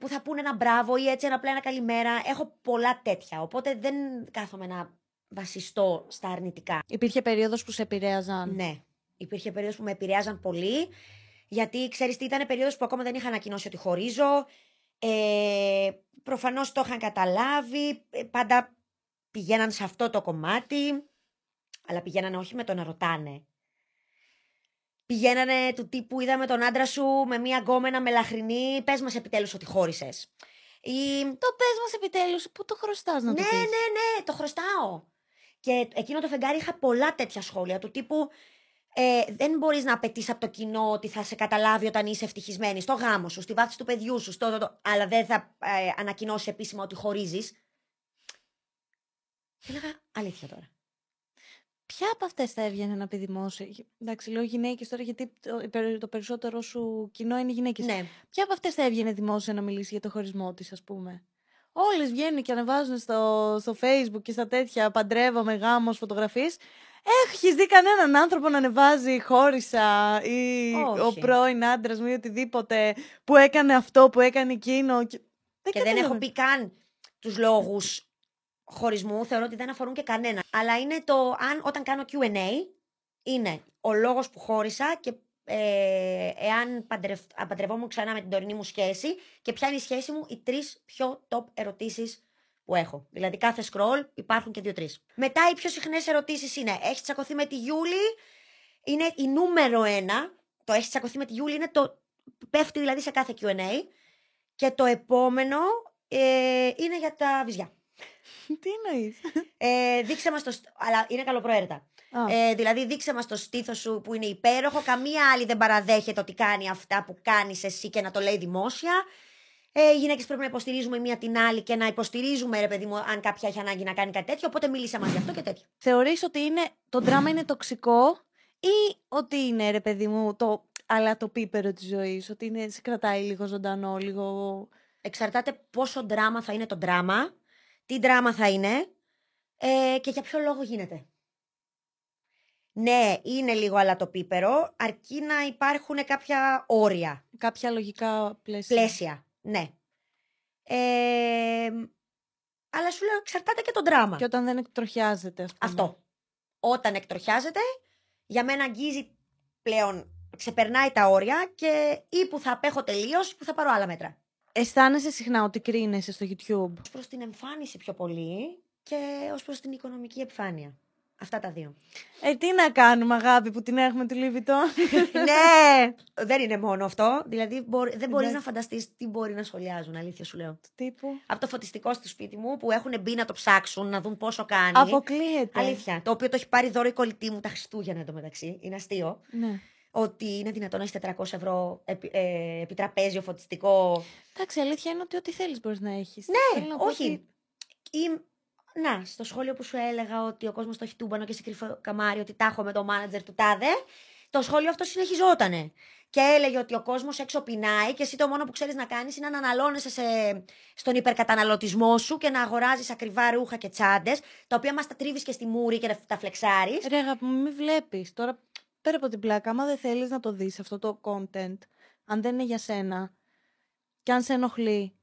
[SPEAKER 2] που θα πούνε ένα μπράβο ή έτσι ένα απλά ένα καλημέρα. Έχω πολλά τέτοια. Οπότε δεν κάθομαι να βασιστώ στα αρνητικά.
[SPEAKER 1] Υπήρχε περίοδος που σε επηρέαζαν;
[SPEAKER 2] Ναι. Υπήρχε περίοδος που με επηρεάζαν πολύ. Γιατί ξέρεις τι ήταν περίοδος που ακόμα δεν είχα ανακοινώσει ότι χωρίζω. Ε, προφανώς το είχαν καταλάβει. Ε, πάντα πηγαίναν σε αυτό το κομμάτι, αλλά πηγαίνανε όχι με το να ρωτάνε. Πηγαίνανε του τύπου είδαμε τον άντρα σου με μία γκόμενα μελαχρινή, πες μας επιτέλους ότι χώρισες. Ή...
[SPEAKER 1] Το πες μας επιτέλους, πού το χρωστάς να
[SPEAKER 2] ναι,
[SPEAKER 1] το πεις;
[SPEAKER 2] ναι, ναι, το χρωστάω. Και εκείνο το φεγγάρι είχα πολλά τέτοια σχόλια του τύπου ε, δεν μπορείς να απαιτείς από το κοινό ότι θα σε καταλάβει όταν είσαι ευτυχισμένη στο γάμο σου, στη βάθηση του παιδιού σου, στο, το, το, αλλά δεν θα ε, ανακοινώσει επίσημα ότι χωρίζεις. Και έλεγα αλήθεια τώρα.
[SPEAKER 1] Ποια από αυτές θα έβγαινε να πει δημόσια; Εντάξει, λέω γυναίκες τώρα, γιατί το, το περισσότερο σου κοινό είναι γυναίκες.
[SPEAKER 2] Ναι.
[SPEAKER 1] Ποια από αυτές θα έβγαινε δημόσια να μιλήσει για το χωρισμό της, ας πούμε; Όλες βγαίνουν και ανεβάζουν στο, στο Facebook και στα τέτοια παντρεύομαι, γάμος, φωτογραφίες. Έχεις δει κανέναν άνθρωπο να ανεβάζει χώρισα ή
[SPEAKER 2] Όχι.
[SPEAKER 1] ο πρώην άντρας μου ή οτιδήποτε που έκανε αυτό, που έκανε εκείνο. Και δεν,
[SPEAKER 2] Και δεν έχω
[SPEAKER 1] καταλαβαίνω.
[SPEAKER 2] πει καν τους λόγους χωρισμού, θεωρώ ότι δεν αφορούν και κανένα. Αλλά είναι το αν όταν κάνω QA, είναι ο λόγος που χώρισα και ε, εάν παντρευ, αν παντρευόμουν ξανά με την τωρινή μου σχέση και ποια είναι η σχέση μου, οι τρεις πιο top ερωτήσεις που έχω. Δηλαδή κάθε scroll υπάρχουν και δύο-τρεις. Μετά οι πιο συχνές ερωτήσεις είναι: Έχεις τσακωθεί με τη Γιούλη, είναι η νούμερο ένα. Το έχεις τσακωθεί με τη Γιούλη είναι το. Πέφτει δηλαδή σε κάθε QA. Και το επόμενο ε, είναι για τα βυζιά.
[SPEAKER 1] Τι εννοείς;
[SPEAKER 2] Ε, δείξε μας το. στ- Αλλά είναι καλοπροαίρετα. Ε, δηλαδή, δείξε μας το στήθος σου που είναι υπέροχο. Καμία άλλη δεν παραδέχεται ότι κάνει αυτά που κάνεις εσύ και να το λέει δημόσια. Ε, οι γυναίκες πρέπει να υποστηρίζουμε η μία την άλλη και να υποστηρίζουμε, ρε παιδί μου, αν κάποια έχει ανάγκη να κάνει κάτι τέτοιο. Οπότε μίλησε μα γι' αυτό και τέτοιο.
[SPEAKER 1] Θεωρείς ότι είναι, το δράμα είναι τοξικό ή ότι είναι, ρε παιδί μου, το αλλά το πίπερο της ζωής, ότι είναι, σε κρατάει λίγο ζωντανό, λίγο...
[SPEAKER 2] Εξαρτάται πόσο δράμα θα είναι το δράμα, τι δράμα θα είναι ε, και για ποιο λόγο γίνεται. Ναι, είναι λίγο αλατοπίπερο, αρκεί να υπάρχουν κάποια όρια,
[SPEAKER 1] κάποια λογικά πλαίσια.
[SPEAKER 2] πλαίσια. Ναι. Ε, αλλά σου λέω εξαρτάται και το δράμα.
[SPEAKER 1] Και όταν δεν εκτροχιάζεται, ας πούμε.
[SPEAKER 2] Αυτό. Όταν εκτροχιάζεται, για μένα αγγίζει πλέον, ξεπερνάει τα όρια και ή που θα απέχω τελείως ή που θα πάρω άλλα μέτρα.
[SPEAKER 1] Αισθάνεσαι συχνά ότι κρίνεσαι στο YouTube;
[SPEAKER 2] Ως προς την εμφάνιση πιο πολύ και ως προς την οικονομική επιφάνεια. Αυτά τα δύο.
[SPEAKER 1] Ε, τι να κάνουμε, αγάπη, που την έχουμε τη Λίβιτον.
[SPEAKER 2] ναι! Δεν είναι μόνο αυτό. Δηλαδή μπορεί- δεν μπορείς
[SPEAKER 1] Εντάξει.
[SPEAKER 2] να φανταστείς τι μπορεί να σχολιάζουν, αλήθεια σου λέω.
[SPEAKER 1] Τύπου.
[SPEAKER 2] Από το φωτιστικό στο σπίτι μου που έχουν μπει να το ψάξουν, να δουν πόσο κάνει.
[SPEAKER 1] Αποκλείεται.
[SPEAKER 2] Αλήθεια. Το οποίο το έχει πάρει δώρο η κολλητή μου τα Χριστούγεννα εντωμεταξύ. Είναι αστείο.
[SPEAKER 1] Ναι.
[SPEAKER 2] Ότι είναι δυνατόν να έχει 400 ευρώ επί, ε, επιτραπέζιο φωτιστικό.
[SPEAKER 1] Εντάξει, η αλήθεια είναι ότι ό,τι θέλεις μπορείς να έχεις.
[SPEAKER 2] Ναι,
[SPEAKER 1] Θέλω να πω
[SPEAKER 2] όχι.
[SPEAKER 1] ότι-
[SPEAKER 2] Ή, να, στο σχόλιο που σου έλεγα ότι ο κόσμος το έχει τούμπανο και σε κρυφό καμάρι, ότι τα έχω με το μάνατζερ του τάδε. Το σχόλιο αυτό συνεχιζότανε. Και έλεγε ότι ο κόσμος έξω πεινάει και εσύ το μόνο που ξέρεις να κάνεις είναι να αναλώνεσαι σε, στον υπερκαταναλωτισμό σου και να αγοράζεις ακριβά ρούχα και τσάντες, τα οποία μας τα τρίβεις και στη μούρη και τα φλεξάρεις.
[SPEAKER 1] Ρε αγάπη μου, μην βλέπεις. Τώρα, πέρα από την πλάκα, άμα δεν θέλεις να το δεις αυτό το content, αν δεν είναι για σένα και αν σε ενοχλεί,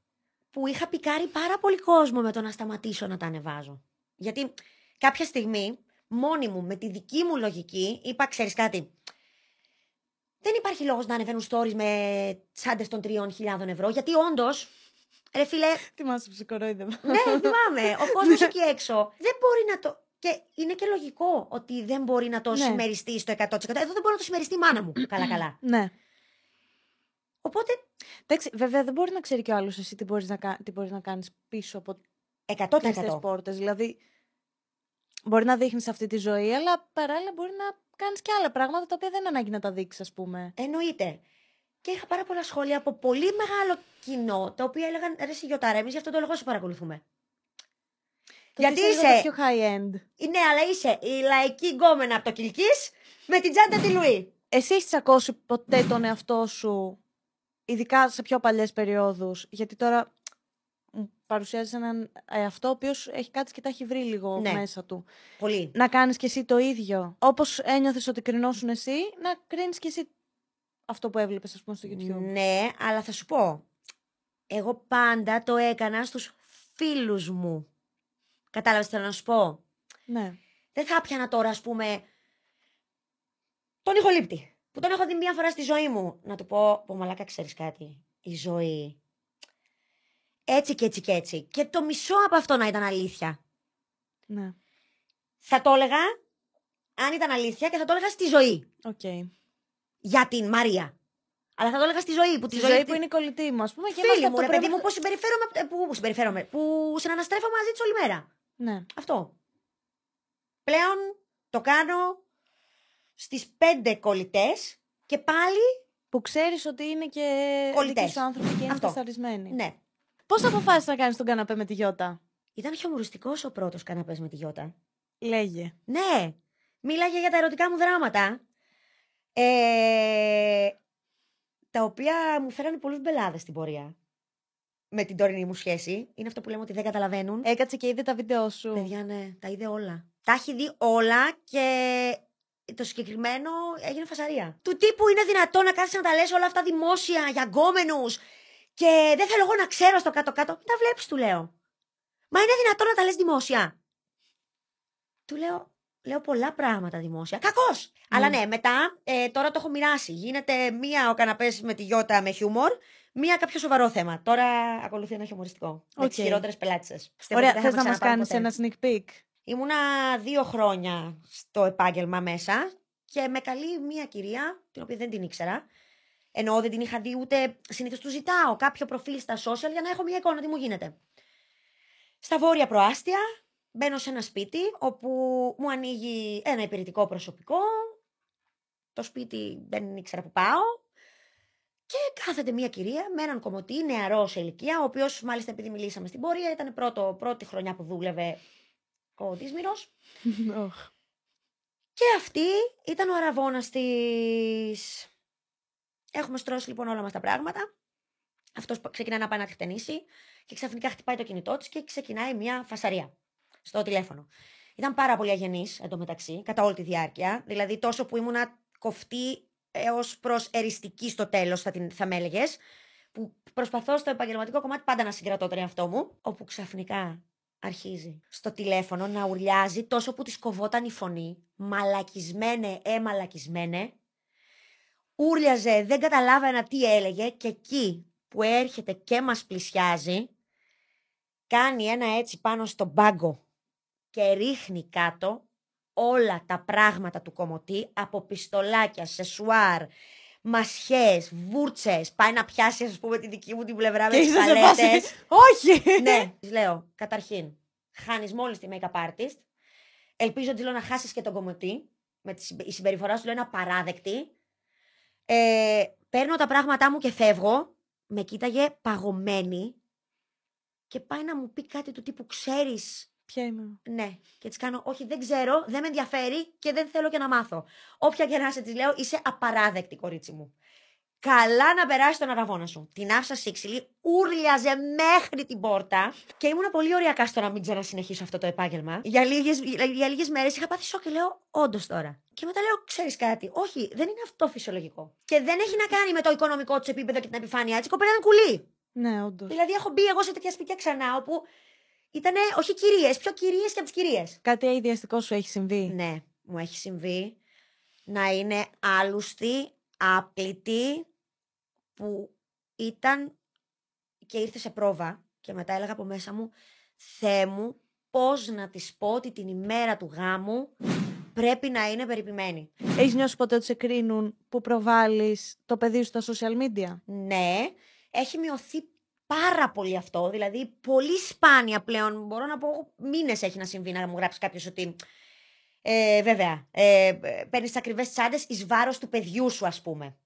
[SPEAKER 2] Που είχα πικάρει πάρα πολύ κόσμο με το να σταματήσω να τα ανεβάζω. Γιατί κάποια στιγμή, μόνη μου, με τη δική μου λογική, είπα: Ξέρεις κάτι. Δεν υπάρχει λόγος να ανεβαίνουν stories με τσάντε των 3.000 ευρώ, γιατί όντως. Ρε φίλε,
[SPEAKER 1] θυμάσαι που σε κορόιδευα.
[SPEAKER 2] ναι, θυμάμαι. Ο κόσμος εκεί έξω δεν μπορεί να το. Και είναι και λογικό ότι δεν μπορεί να το
[SPEAKER 1] Ναι.
[SPEAKER 2] συμμεριστεί στο 100%. Εδώ δεν μπορεί να το συμμεριστεί η μάνα μου. Καλά-καλά.
[SPEAKER 1] ναι.
[SPEAKER 2] Οπότε
[SPEAKER 1] Εντάξει, βέβαια δεν μπορεί να ξέρει κι ο άλλος εσύ τι μπορείς να, κα... τι μπορείς να κάνεις πίσω από
[SPEAKER 2] 100%.
[SPEAKER 1] κλειστές πόρτες. Δηλαδή, μπορεί να δείχνεις αυτή τη ζωή, αλλά παράλληλα μπορεί να κάνεις και άλλα πράγματα τα οποία δεν είναι ανάγκη να τα δείξεις, ας πούμε.
[SPEAKER 2] Εννοείται. Και είχα πάρα πολλά σχόλια από πολύ μεγάλο κοινό, τα οποία έλεγαν ρε Σιγιωτάρα, εμεί γι' αυτό το λόγο σε παρακολουθούμε.
[SPEAKER 1] Το
[SPEAKER 2] Γιατί
[SPEAKER 1] ότι λίγο
[SPEAKER 2] είσαι-
[SPEAKER 1] το πιο high-end.
[SPEAKER 2] Ναι, αλλά είσαι η λαϊκή γκόμενα από το Κιλκή με την τσάντα τη Λουί.
[SPEAKER 1] Εσύ έχεις ακούσει ποτέ τον εαυτό σου, ειδικά σε πιο παλιές περιόδους, γιατί τώρα μου παρουσιάζεις έναν εαυτό ο οποίος έχει κάτσει και τα έχει βρει λίγο
[SPEAKER 2] Ναι.
[SPEAKER 1] μέσα του.
[SPEAKER 2] Πολύ.
[SPEAKER 1] Να κάνεις κι εσύ το ίδιο. Όπως ένιωθες ότι κρινώσουν εσύ, να κρίνεις κι εσύ αυτό που έβλεπες, ας πούμε, στο YouTube.
[SPEAKER 2] Ναι, αλλά θα σου πω. Εγώ πάντα το έκανα στους φίλους μου. Κατάλαβες τι θέλω να σου πω;
[SPEAKER 1] Ναι.
[SPEAKER 2] Δεν θα πιανα τώρα, ας πούμε, τον ηχολήπτη. Που τον έχω δει μία φορά στη ζωή μου. Να του πω, πω μαλάκα ξέρεις κάτι; Η ζωή. Έτσι και έτσι και έτσι. Και το μισό από αυτό να ήταν αλήθεια.
[SPEAKER 1] Ναι.
[SPEAKER 2] Θα το έλεγα αν ήταν αλήθεια και θα το έλεγα στη ζωή.
[SPEAKER 1] Οκ.
[SPEAKER 2] Για την Μαρία. Αλλά θα το έλεγα στη ζωή. Που
[SPEAKER 1] Τη
[SPEAKER 2] τη
[SPEAKER 1] ζωή
[SPEAKER 2] ζωή
[SPEAKER 1] που είναι η κολλητή μου, ας πούμε. Και
[SPEAKER 2] Φίλοι
[SPEAKER 1] είμαστε
[SPEAKER 2] μου,
[SPEAKER 1] από
[SPEAKER 2] ρε
[SPEAKER 1] το
[SPEAKER 2] παιδί
[SPEAKER 1] πρώτο-
[SPEAKER 2] μου, πώ συμπεριφέρομαι, ε, που, που συμπεριφέρομαι, που συναναστρέφω μαζί της όλη μέρα.
[SPEAKER 1] Ναι.
[SPEAKER 2] Αυτό. Πλέον το κάνω στις πέντε κολλητές και πάλι,
[SPEAKER 1] Που ξέρεις ότι είναι και
[SPEAKER 2] Κολλητές.
[SPEAKER 1] δικοί σου άνθρωποι και είναι
[SPEAKER 2] Αυτό.
[SPEAKER 1] τεσταρισμένοι.
[SPEAKER 2] ναι.
[SPEAKER 1] Πώς αποφάσισε να κάνεις τον καναπέ με τη Γιώτα,
[SPEAKER 2] Ήταν χιομοριστικός ο πρώτος καναπές με τη Γιώτα.
[SPEAKER 1] Λέγε.
[SPEAKER 2] Ναι, μίλαγε για τα ερωτικά μου δράματα. Ε, τα οποία μου φέρανε πολλούς μπελάδες στην πορεία. Με την τωρινή μου σχέση. Είναι αυτό που λέμε ότι δεν καταλαβαίνουν.
[SPEAKER 1] Έκατσε και είδε τα βίντεο σου.
[SPEAKER 2] Παιδιά, ναι, τα είδε όλα. Τα έχει δει όλα και το συγκεκριμένο έγινε φασαρία. Του τύπου είναι δυνατό να κάθεσαι να τα λες όλα αυτά δημόσια για γκόμενους και δεν θέλω εγώ να ξέρω στο κάτω-κάτω. Μην τα βλέπεις, του λέω. Μα είναι δυνατό να τα λες δημόσια. Του λέω, λέω πολλά πράγματα δημόσια. Κακός! Αλλά ναι, μετά ε, τώρα το έχω μοιράσει. Γίνεται μία ο καναπές με τη Γιώτα με χιούμορ, μία κάποιο σοβαρό θέμα. Τώρα ακολουθεί ένα χιουμοριστικό. Με
[SPEAKER 1] Οκ.
[SPEAKER 2] τις χειρότερες πελάτισσες.
[SPEAKER 1] Ωραία, θες να μας κάνεις ένα sneak peek;
[SPEAKER 2] Ήμουνα δύο χρόνια στο επάγγελμα μέσα και με καλεί μία κυρία, την οποία δεν την ήξερα. Ενώ δεν την είχα δει ούτε συνήθως του ζητάω κάποιο προφίλ στα social για να έχω μία εικόνα τι μου γίνεται. Στα βόρεια προάστια μπαίνω σε ένα σπίτι όπου μου ανοίγει ένα υπηρετικό προσωπικό. Το σπίτι δεν ήξερα που πάω. Και κάθεται μια κυρία με έναν κομμωτή, νεαρό σε ηλικία, ο οποίος μάλιστα επειδή μιλήσαμε στην πορεία, ήταν πρώτο, πρώτη χρονιά που δούλευε ο Δίσμηρος.
[SPEAKER 1] Οχ.
[SPEAKER 2] Και αυτή ήταν ο αραβώνας της. Έχουμε στρώσει λοιπόν όλα μας τα πράγματα. Αυτός π- ξεκινάει να πάει να τη χτενίσει και ξαφνικά χτυπάει το κινητό της και ξεκινάει μια φασαρία στο τηλέφωνο. Ήταν πάρα πολύ αγενής εντωμεταξύ, κατά όλη τη διάρκεια. Δηλαδή τόσο που ήμουνα κοφτή έως προς εριστική στο τέλος θα, την, θα με έλεγες, που προσπαθώ στο επαγγελματικό κομμάτι πάντα να συγκρατώ τον εαυτό μου, όπου ξαφνικά αρχίζει στο τηλέφωνο να ουρλιάζει τόσο που της κοβόταν η φωνή. Μαλακισμένε, ε μαλακισμένε. Ούρλιαζε, δεν καταλάβαινα τι έλεγε και εκεί που έρχεται και μας πλησιάζει, κάνει ένα έτσι πάνω στον πάγκο και ρίχνει κάτω όλα τα πράγματα του κομωτή από πιστολάκια, σεσουάρ, μασιές, βούρτσες, πάει να πιάσει ας πούμε τη δική μου την πλευρά με
[SPEAKER 1] Και
[SPEAKER 2] τις
[SPEAKER 1] είσαι σε
[SPEAKER 2] παλέτες.
[SPEAKER 1] φάση. Όχι!
[SPEAKER 2] Ναι, της λέω, καταρχήν, χάνεις μόλις τη make-up artist. Ελπίζω τη λέω να χάσεις και τον κομμωτή. Με τη συμπε- η συμπεριφορά σου λέω είναι απαράδεκτη. Ε, παίρνω τα πράγματά μου και φεύγω. Με κοίταγε παγωμένη. Και πάει να μου πει κάτι του τύπου ξέρεις.
[SPEAKER 1] Ποια είμαι.
[SPEAKER 2] Ναι. Και της κάνω, Όχι, δεν ξέρω, δεν με ενδιαφέρει και δεν θέλω και να μάθω. Όποια και να είσαι, της λέω, είσαι απαράδεκτη, κορίτσι μου. Καλά να περάσει τον αραβόνα σου. Την άφησα σύξυλη, ούρλιαζε μέχρι την πόρτα και ήμουν πολύ ωριακά στο να μην ξανασυνεχίσω αυτό το επάγγελμα. Για λίγες για λίγες μέρες είχα πάθει σοκ και λέω: Όντως τώρα. Και μετά λέω: Ξέρεις κάτι, Όχι, δεν είναι αυτό φυσιολογικό. Και δεν έχει να κάνει με το οικονομικό τη επίπεδο και την επιφάνειά της. Η κοπέλα ήταν κουλή.
[SPEAKER 1] Ναι, όντως.
[SPEAKER 2] Δηλαδή, έχω μπει εγώ σε τέτοια σπίτια ξανά όπου ήταν όχι κυρίες, πιο κυρίες και από τις κυρίες.
[SPEAKER 1] Κάτι αειδιαστικό σου έχει συμβεί.
[SPEAKER 2] Ναι, μου έχει συμβεί να είναι άλουστη, άπλητη, που ήταν και ήρθε σε πρόβα και μετά έλεγα από μέσα μου «Θεέ μου, πώς να της πω ότι την ημέρα του γάμου πρέπει να είναι περιποιημένη».
[SPEAKER 1] Έχεις νιώσει ποτέ ότι σε κρίνουν που προβάλλεις το παιδί σου στα social media;
[SPEAKER 2] Ναι, έχει μειωθεί πάρα πολύ αυτό. Δηλαδή, πολύ σπάνια πλέον. Μπορώ να πω μήνες έχει να συμβεί να μου γράψει κάποιος ότι. Ε, βέβαια, ε, παίρνεις τι ακριβές τσάντες εις βάρος του παιδιού σου, ας πούμε.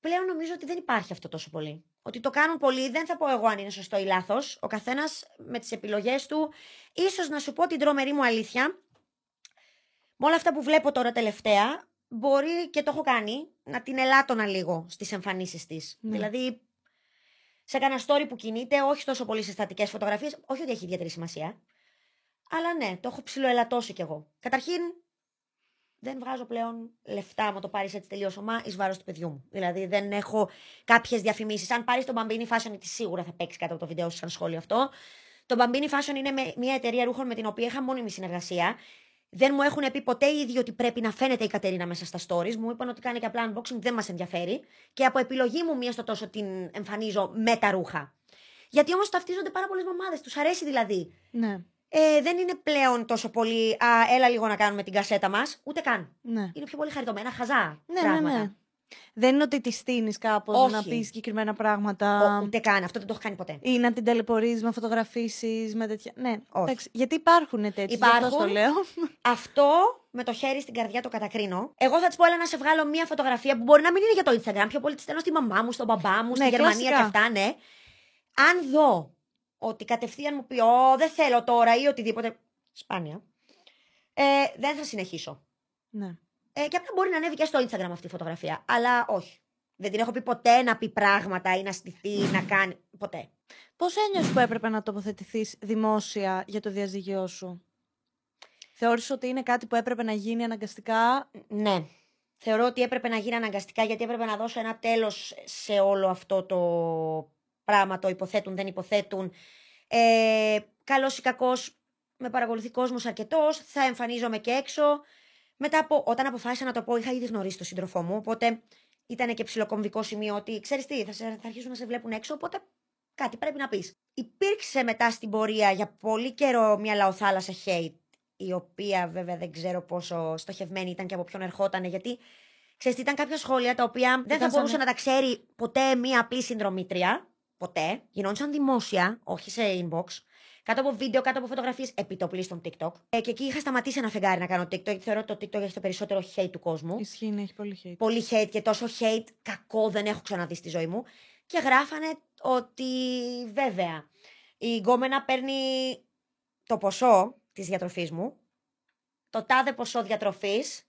[SPEAKER 2] Πλέον νομίζω ότι δεν υπάρχει αυτό τόσο πολύ. Ότι το κάνουν πολλοί, δεν θα πω εγώ αν είναι σωστό ή λάθος. Ο καθένας με τις επιλογές του. σω να σου πω την τρομερή μου αλήθεια. Με όλα αυτά που βλέπω τώρα τελευταία, μπορεί και το έχω κάνει να την ελάττωνα λίγο στις εμφανίσεις της.
[SPEAKER 1] Ναι.
[SPEAKER 2] Δηλαδή, σε κανένα story που κινείται, όχι τόσο πολύ σε στατικές φωτογραφίες, όχι ότι έχει ιδιαίτερη σημασία. Αλλά ναι, το έχω ψηλοελαττώσει κι εγώ. Καταρχήν, δεν βγάζω πλέον λεφτά, μου το πάρεις έτσι τελείως ομά, εις βάρος του παιδιού μου. Δηλαδή, δεν έχω κάποιες διαφημίσεις. Αν πάρεις το Bambini Fashion, τη σίγουρα θα παίξεις κάτω από το βίντεο σου σαν σχόλιο αυτό. Το Bambini Fashion είναι με- μια εταιρεία ρούχων με την οποία είχα μόνιμη συνεργασία. Δεν μου έχουν πει ποτέ οι ίδιοι ότι πρέπει να φαίνεται η Κατερίνα μέσα στα stories. Μου είπαν ότι κάνει και απλά unboxing, δεν μας ενδιαφέρει. Και από επιλογή μου, μία στο τόσο την εμφανίζω με τα ρούχα. Γιατί όμως ταυτίζονται πάρα πολλές μαμάδες. Τους αρέσει δηλαδή
[SPEAKER 1] Ναι.
[SPEAKER 2] Ε, δεν είναι πλέον τόσο πολύ. Α, έλα λίγο να κάνουμε την κασέτα μας. Ούτε καν.
[SPEAKER 1] Ναι.
[SPEAKER 2] Είναι πιο πολύ χαριτωμένα, χαζά.
[SPEAKER 1] Ναι, ναι,
[SPEAKER 2] πράγματα.
[SPEAKER 1] ναι. Δεν είναι ότι τη στείνεις κάπως
[SPEAKER 2] Όχι.
[SPEAKER 1] να πεις συγκεκριμένα πράγματα.
[SPEAKER 2] Ο- ούτε καν. Αυτό δεν το έχω κάνει ποτέ.
[SPEAKER 1] Ή να την ταλαιπωρείς με φωτογραφίσεις, με τέτοια. Ναι,
[SPEAKER 2] Όχι.
[SPEAKER 1] εντάξει, γιατί υπάρχουν τέτοιοι.
[SPEAKER 2] Υπάρχουν.
[SPEAKER 1] Αυτό το λέω.
[SPEAKER 2] Αυτό με το χέρι στην καρδιά το κατακρίνω. Εγώ θα της πω, έλα να σε βγάλω μία φωτογραφία που μπορεί να μην είναι για το Instagram. Πιο πολύ της στέλνω στη μαμά μου, στον μπαμπά μου, στη
[SPEAKER 1] Ναι,
[SPEAKER 2] Γερμανία
[SPEAKER 1] κλασικά.
[SPEAKER 2] και αυτά, ναι. Αν δω ότι κατευθείαν μου πει, Ω, δεν θέλω τώρα ή οτιδήποτε. Σπάνια. Ε, δεν θα συνεχίσω.
[SPEAKER 1] ναι.
[SPEAKER 2] Ε, και απλά μπορεί να ανέβει και στο Instagram αυτή η φωτογραφία. Αλλά όχι. Δεν την έχω πει ποτέ να πει πράγματα ή να στηθεί, να κάνει. Ποτέ.
[SPEAKER 1] Πώς ένιωσες που έπρεπε να τοποθετηθείς δημόσια για το διαζύγιό σου, Θεώρησες ότι είναι κάτι που έπρεπε να γίνει αναγκαστικά;
[SPEAKER 2] Ναι. Θεωρώ ότι έπρεπε να γίνει αναγκαστικά γιατί έπρεπε να δώσω ένα τέλος σε όλο αυτό το πράγμα, το υποθέτουν, δεν υποθέτουν. Ε, καλός ή κακός, με παρακολουθεί κόσμος αρκετός, θα εμφανίζομαι και έξω. Μετά από, όταν αποφάσισα να το πω, είχα ήδη γνωρίσει τον σύντροφό μου, οπότε ήταν και ψηλοκομβικό σημείο ότι ξέρεις τι, θα, σε, θα αρχίσουν να σε βλέπουν έξω, οπότε κάτι πρέπει να πεις. Υπήρξε μετά στην πορεία για πολύ καιρό μια λαοθάλασσα hate η οποία βέβαια δεν ξέρω πόσο στοχευμένη ήταν και από ποιον ερχόταν, γιατί ξέρεις, τι, ήταν κάποια σχόλια τα οποία δεν θα
[SPEAKER 1] Ήταν σαν
[SPEAKER 2] μπορούσε
[SPEAKER 1] να-
[SPEAKER 2] να τα ξέρει ποτέ μία απλή συνδρομήτρια. Ποτέ. Γινόντουσαν δημόσια, όχι σε inbox. Κάτω από βίντεο, κάτω από φωτογραφίες, επιτοπλίστων TikTok. Ε, και εκεί είχα σταματήσει ένα φεγγάρι να κάνω TikTok, γιατί θεωρώ ότι το TikTok έχει το περισσότερο hate του κόσμου.
[SPEAKER 1] Ισχύει, ναι, έχει πολύ hate.
[SPEAKER 2] Πολύ hate και τόσο hate κακό δεν έχω ξαναδεί στη ζωή μου. Και γράφανε ότι βέβαια η γκόμενα παίρνει το ποσό της διατροφής μου, το τάδε ποσό διατροφής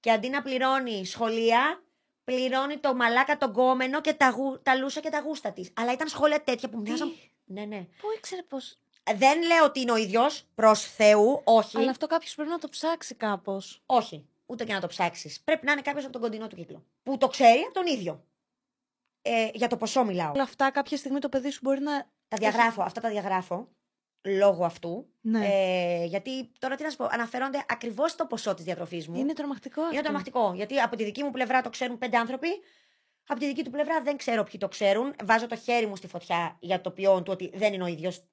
[SPEAKER 2] και αντί να πληρώνει σχολεία, πληρώνει το μαλάκα τον γκόμενο και τα, γου, τα λούσα και τα γούστα της. Αλλά ήταν σχόλια τέτοια που μου
[SPEAKER 1] Τι;
[SPEAKER 2] μοιάζαν... Ναι, ναι.
[SPEAKER 1] Πού ήξερε πώ.
[SPEAKER 2] Δεν λέω ότι είναι ο ίδιος, προς Θεού, όχι.
[SPEAKER 1] Αλλά αυτό κάποιος πρέπει να το ψάξει κάπως.
[SPEAKER 2] Όχι. Ούτε και να το ψάξεις. Πρέπει να είναι κάποιος από τον κοντινό του κύκλο. Που το ξέρει από τον ίδιο. Ε, για το ποσό μιλάω.
[SPEAKER 1] Όλα αυτά κάποια στιγμή το παιδί σου μπορεί να.
[SPEAKER 2] Τα διαγράφω. Αυτά τα διαγράφω. Λόγω αυτού.
[SPEAKER 1] Ναι.
[SPEAKER 2] Ε, γιατί τώρα τι να σου πω, αναφέρονται ακριβώς το ποσό της διατροφής μου.
[SPEAKER 1] είναι τρομακτικό αυτό.
[SPEAKER 2] Είναι τρομακτικό. Γιατί από τη δική μου πλευρά το ξέρουν πέντε άνθρωποι. Από τη δική του πλευρά δεν ξέρω ποιοι το ξέρουν. Βάζω το χέρι μου στη φωτιά για το ποιόν του ότι δεν είναι ο ίδιος.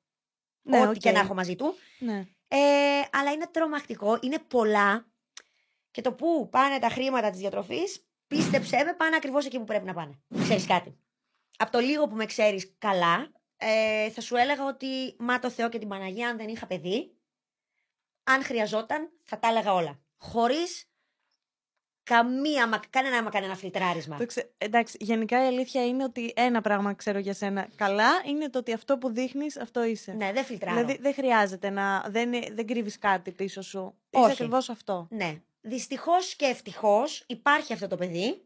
[SPEAKER 1] Ναι,
[SPEAKER 2] ό,τι
[SPEAKER 1] οκ.
[SPEAKER 2] και να έχω μαζί του.
[SPEAKER 1] Ναι.
[SPEAKER 2] Ε, αλλά είναι τρομακτικό, είναι πολλά. Και το πού πάνε τα χρήματα της διατροφής, πίστεψέ με, πάνε ακριβώς εκεί που πρέπει να πάνε. Ξέρεις κάτι; Από το λίγο που με ξέρεις καλά, ε, θα σου έλεγα ότι μα το Θεό και την Παναγία, αν δεν είχα παιδί, αν χρειαζόταν, θα τα έλεγα όλα. Χωρίς καμία, μα- κανένα, μα κανένα φιλτράρισμα.
[SPEAKER 1] Το ξε- Εντάξει, γενικά η αλήθεια είναι ότι ένα πράγμα ξέρω για σένα καλά είναι το ότι αυτό που δείχνεις, αυτό είσαι.
[SPEAKER 2] Ναι, δεν φιλτράρω.
[SPEAKER 1] Δηλαδή δεν χρειάζεται να. Δεν, δεν κρύβεις κάτι πίσω σου. Είσαι
[SPEAKER 2] Όχι.
[SPEAKER 1] ακριβώς αυτό.
[SPEAKER 2] Ναι. Δυστυχώς και ευτυχώς υπάρχει αυτό το παιδί.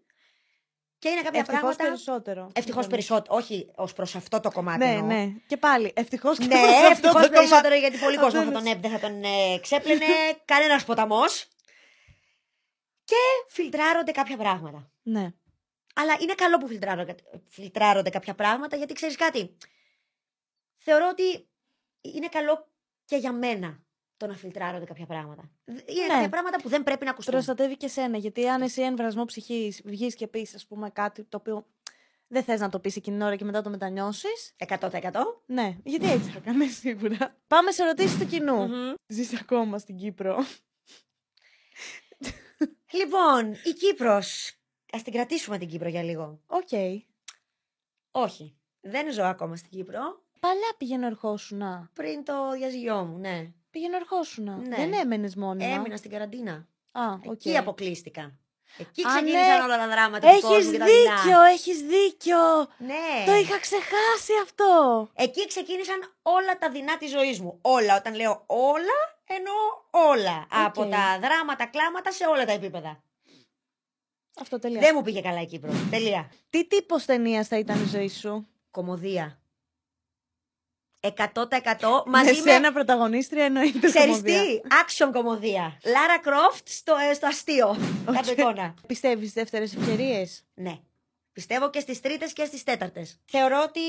[SPEAKER 2] Και είναι κάποια
[SPEAKER 1] Ευτυχώς
[SPEAKER 2] πράγματα.
[SPEAKER 1] περισσότερο.
[SPEAKER 2] Ευτυχώς
[SPEAKER 1] Συμφωνώ.
[SPEAKER 2] περισσότερο. Όχι ως προς αυτό το κομμάτι.
[SPEAKER 1] Ναι,
[SPEAKER 2] εννοώ.
[SPEAKER 1] ναι. Και πάλι, ευτυχώς και
[SPEAKER 2] Ναι,
[SPEAKER 1] προς αυτό
[SPEAKER 2] ευτυχώς
[SPEAKER 1] το
[SPEAKER 2] περισσότερο
[SPEAKER 1] κομμάτι.
[SPEAKER 2] γιατί πολύ
[SPEAKER 1] Αυτό
[SPEAKER 2] κόσμο θα
[SPEAKER 1] είναι.
[SPEAKER 2] τον, έ- δεν θα τον ε, ξέπλαινε κανένας ποταμός. Και φιλτράρονται κάποια πράγματα.
[SPEAKER 1] Ναι.
[SPEAKER 2] Αλλά είναι καλό που φιλτράρονται, φιλτράρονται κάποια πράγματα γιατί ξέρεις κάτι. Θεωρώ ότι είναι καλό και για μένα το να φιλτράρονται κάποια πράγματα. Είναι
[SPEAKER 1] Ναι.
[SPEAKER 2] κάποια πράγματα που δεν πρέπει να ακουστούν.
[SPEAKER 1] Προστατεύει και σένα. Γιατί αν εσύ εν βρασμώ ψυχής βγεις και πεις, ας πούμε, κάτι το οποίο δεν θες να το πεις εκείνη την ώρα και μετά το μετανιώσεις.
[SPEAKER 2] 100%.
[SPEAKER 1] Ναι, γιατί έτσι θα κάνεις σίγουρα. Πάμε σε ερωτήσεις του κοινού.
[SPEAKER 2] Μμμ.
[SPEAKER 1] Ζεις ακόμα στην Κύπρο.
[SPEAKER 2] Λοιπόν, η Κύπρος. Ας την κρατήσουμε την Κύπρο για λίγο.
[SPEAKER 1] Οκ.
[SPEAKER 2] Όχι. Δεν ζω ακόμα στην Κύπρο.
[SPEAKER 1] Παλιά πήγαινε ερχόσουνα.
[SPEAKER 2] Πριν το διαζυγιό μου, ναι.
[SPEAKER 1] Πήγαινε ερχόσουνα.
[SPEAKER 2] Ναι.
[SPEAKER 1] Δεν έμενες μόνιμα.
[SPEAKER 2] Έμεινα στην καραντίνα.
[SPEAKER 1] Α, οκ.
[SPEAKER 2] Εκεί αποκλείστηκα. Εκεί
[SPEAKER 1] Α,
[SPEAKER 2] ξεκίνησαν
[SPEAKER 1] ναι.
[SPEAKER 2] όλα τα δράματα του κόσμου
[SPEAKER 1] Έχεις
[SPEAKER 2] και τα δεινά.
[SPEAKER 1] δίκιο, έχεις δίκιο.
[SPEAKER 2] Ναι.
[SPEAKER 1] Το είχα ξεχάσει αυτό.
[SPEAKER 2] Εκεί ξεκίνησαν όλα τα δεινά της ζωής μου. Όλα. Όταν λέω όλα, εννοώ όλα. Από τα δράματα, κλάματα σε όλα τα επίπεδα.
[SPEAKER 1] Αυτό τελεία.
[SPEAKER 2] Δεν μου πήγε καλά η Κύπρο. Τελεία.
[SPEAKER 1] Τι τύπος ταινίας θα ήταν η ζωή σου;
[SPEAKER 2] Κομμωδία. 100% μαζί
[SPEAKER 1] με
[SPEAKER 2] με
[SPEAKER 1] σένα πρωταγωνίστρια εννοείται.
[SPEAKER 2] Ξέρεις
[SPEAKER 1] κομμωδία.
[SPEAKER 2] τι, action κομμωδία. Λάρα Κρόφτ στο, ε, στο αστείο. Κάτω εικόνα.
[SPEAKER 1] Πιστεύεις δεύτερες ευκαιρίες;
[SPEAKER 2] Ναι. Πιστεύω και στις τρίτες και στις τέταρτες. Θεωρώ ότι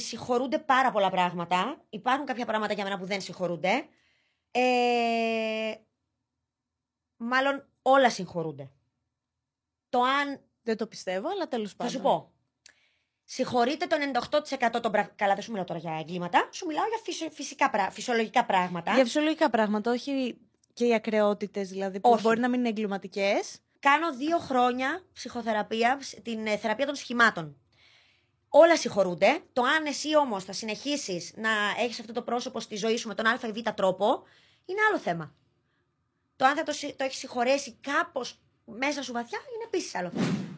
[SPEAKER 2] συγχωρούνται πάρα πολλά πράγματα. Υπάρχουν κάποια πράγματα για μένα που δεν συγχωρούνται. Ε, μάλλον όλα συγχωρούνται. Το αν
[SPEAKER 1] Δεν το πιστεύω, αλλά τέλος
[SPEAKER 2] Θα
[SPEAKER 1] πάντων.
[SPEAKER 2] σου πω. Συγχωρείτε το 98% των πραγμάτων. Καλά, δεν σου μιλάω τώρα για εγκλήματα. Σου μιλάω για φυσι- φυσικά, πρά- φυσιολογικά πράγματα.
[SPEAKER 1] Για φυσιολογικά πράγματα, όχι και οι ακρεότητες δηλαδή, που
[SPEAKER 2] Όχι.
[SPEAKER 1] μπορεί να μην είναι εγκληματικές.
[SPEAKER 2] Κάνω δύο χρόνια ψυχοθεραπεία, ψ- την ε, θεραπεία των σχημάτων. Όλα συγχωρούνται. Το αν εσύ όμως θα συνεχίσεις να έχεις αυτό το πρόσωπο στη ζωή σου με τον Α ή Β τρόπο, είναι άλλο θέμα. Το αν θα το, συ- το έχεις συγχωρέσει κάπως μέσα σου βαθιά, είναι επίσης άλλο θέμα.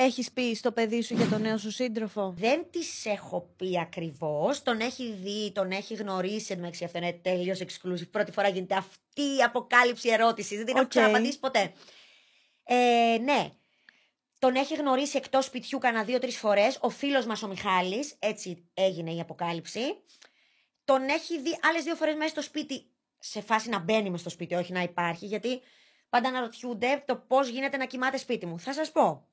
[SPEAKER 1] Έχεις πει στο παιδί σου για τον νέο σου σύντροφο;
[SPEAKER 2] Δεν της έχω πει ακριβώς. Τον έχει δει, τον έχει γνωρίσει. Εν τω μεταξύ, αυτό είναι τελείως exclusive. Πρώτη φορά γίνεται αυτή η αποκάλυψη ερώτησης. Δεν την έχω
[SPEAKER 1] Οκ.
[SPEAKER 2] ξαναπαντήσει ποτέ. Ε, ναι. Τον έχει γνωρίσει εκτός σπιτιού κανένα δύο-τρεις φορές. Ο φίλος μας ο Μιχάλης, έτσι έγινε η αποκάλυψη. Τον έχει δει άλλες δύο φορές μέσα στο σπίτι. Σε φάση να μπαίνει μες στο σπίτι, όχι να υπάρχει. Γιατί πάντα αναρωτιούνται το πώς γίνεται να κοιμάται σπίτι μου. Θα σας πω.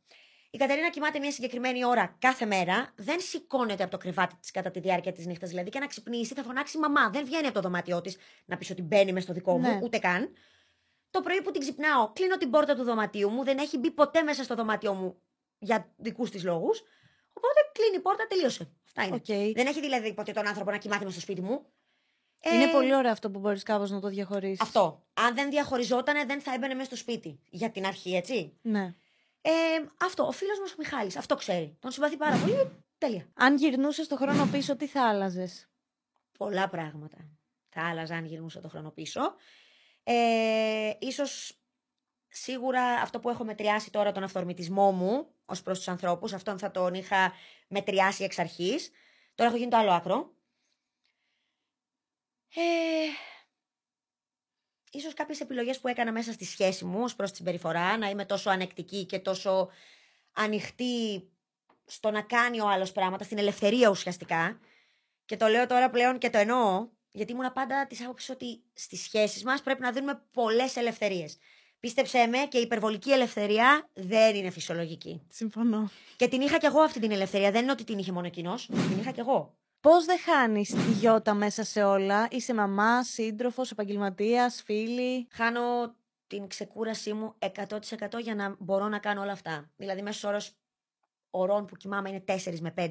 [SPEAKER 2] Η Κατερίνα κοιμάται μια συγκεκριμένη ώρα κάθε μέρα, δεν σηκώνεται από το κρεβάτι της κατά τη διάρκεια της νύχτας. Δηλαδή και να ξυπνήσει θα φωνάξει μαμά. Δεν βγαίνει από το δωμάτιό της να πει ότι μπαίνει μες στο δικό μου,
[SPEAKER 1] Ναι.
[SPEAKER 2] ούτε καν. Το πρωί που την ξυπνάω, κλείνω την πόρτα του δωματίου μου, δεν έχει μπει ποτέ μέσα στο δωμάτιό μου για δικούς της λόγους. Οπότε κλείνει η πόρτα, τελείωσε. Αυτά είναι.
[SPEAKER 1] Οκ.
[SPEAKER 2] Δεν έχει δηλαδή ποτέ τον άνθρωπο να κοιμάται μες στο σπίτι μου. Ε,
[SPEAKER 1] Είναι πολύ ωραίο αυτό που μπορείς κάπως να το διαχωρίσεις.
[SPEAKER 2] Αυτό. Αν δεν διαχωριζόταν, δεν θα έμπαινε μέσα στο σπίτι. Για την αρχή, έτσι.
[SPEAKER 1] Ναι.
[SPEAKER 2] Ε, αυτό. Ο φίλος μας ο Μιχάλης, αυτό ξέρει. Τον συμπαθεί πάρα πολύ. Τέλεια.
[SPEAKER 1] Αν γυρνούσες το χρόνο πίσω, τι θα άλλαζες;
[SPEAKER 2] πολλά πράγματα. Θα άλλαζα αν γυρνούσα το χρόνο πίσω. Ε, ίσως σίγουρα αυτό που έχω μετριάσει τώρα τον αυθορμητισμό μου ως προς τους ανθρώπους, αυτόν θα τον είχα μετριάσει εξ αρχής. Τώρα έχω γίνει το άλλο άκρο. Ε, ίσως κάποιες επιλογές που έκανα μέσα στη σχέση μου ως προς την συμπεριφορά, να είμαι τόσο ανεκτική και τόσο ανοιχτή στο να κάνει ο άλλος πράγματα, στην ελευθερία ουσιαστικά. Και το λέω τώρα πλέον και το εννοώ, γιατί ήμουν πάντα της άποψης ότι στις σχέσεις μας πρέπει να δίνουμε πολλές ελευθερίες. Πίστεψέ με και η υπερβολική ελευθερία δεν είναι φυσιολογική.
[SPEAKER 1] Συμφωνώ.
[SPEAKER 2] Και την είχα κι εγώ αυτή την ελευθερία. Δεν είναι ότι την είχε μόνο εκείνος. Την είχα κι εγώ.
[SPEAKER 1] Πώς δεν χάνεις τη γιώτα μέσα σε όλα; Είσαι μαμά, σύντροφος, επαγγελματίας, φίλη;
[SPEAKER 2] Χάνω την ξεκούρασή μου 100% για να μπορώ να κάνω όλα αυτά. Δηλαδή, μέσος όρος ωρών που κοιμάμαι είναι 4 με 5,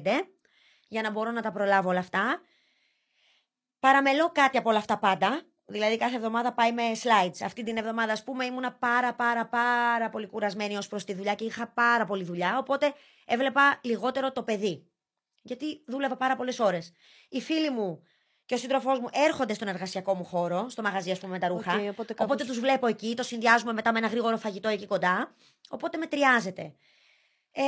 [SPEAKER 2] για να μπορώ να τα προλάβω όλα αυτά. Παραμελώ κάτι από όλα αυτά πάντα. Δηλαδή, κάθε εβδομάδα πάει με slides. Αυτή την εβδομάδα, ας πούμε, ήμουνα πάρα πάρα πάρα πολύ κουρασμένη ως προς τη δουλειά και είχα πάρα πολύ δουλειά. Οπότε έβλεπα λιγότερο το παιδί. Γιατί δούλευα πάρα πολλές ώρες. Οι φίλοι μου και ο σύντροφός μου έρχονται στον εργασιακό μου χώρο, στο μαγαζί, ας πούμε, με τα ρούχα.
[SPEAKER 1] Οκ, οπότε κάπως-
[SPEAKER 2] Οπότε τους βλέπω εκεί, το συνδυάζουμε μετά με ένα γρήγορο φαγητό εκεί κοντά. Οπότε μετριάζεται. Ε,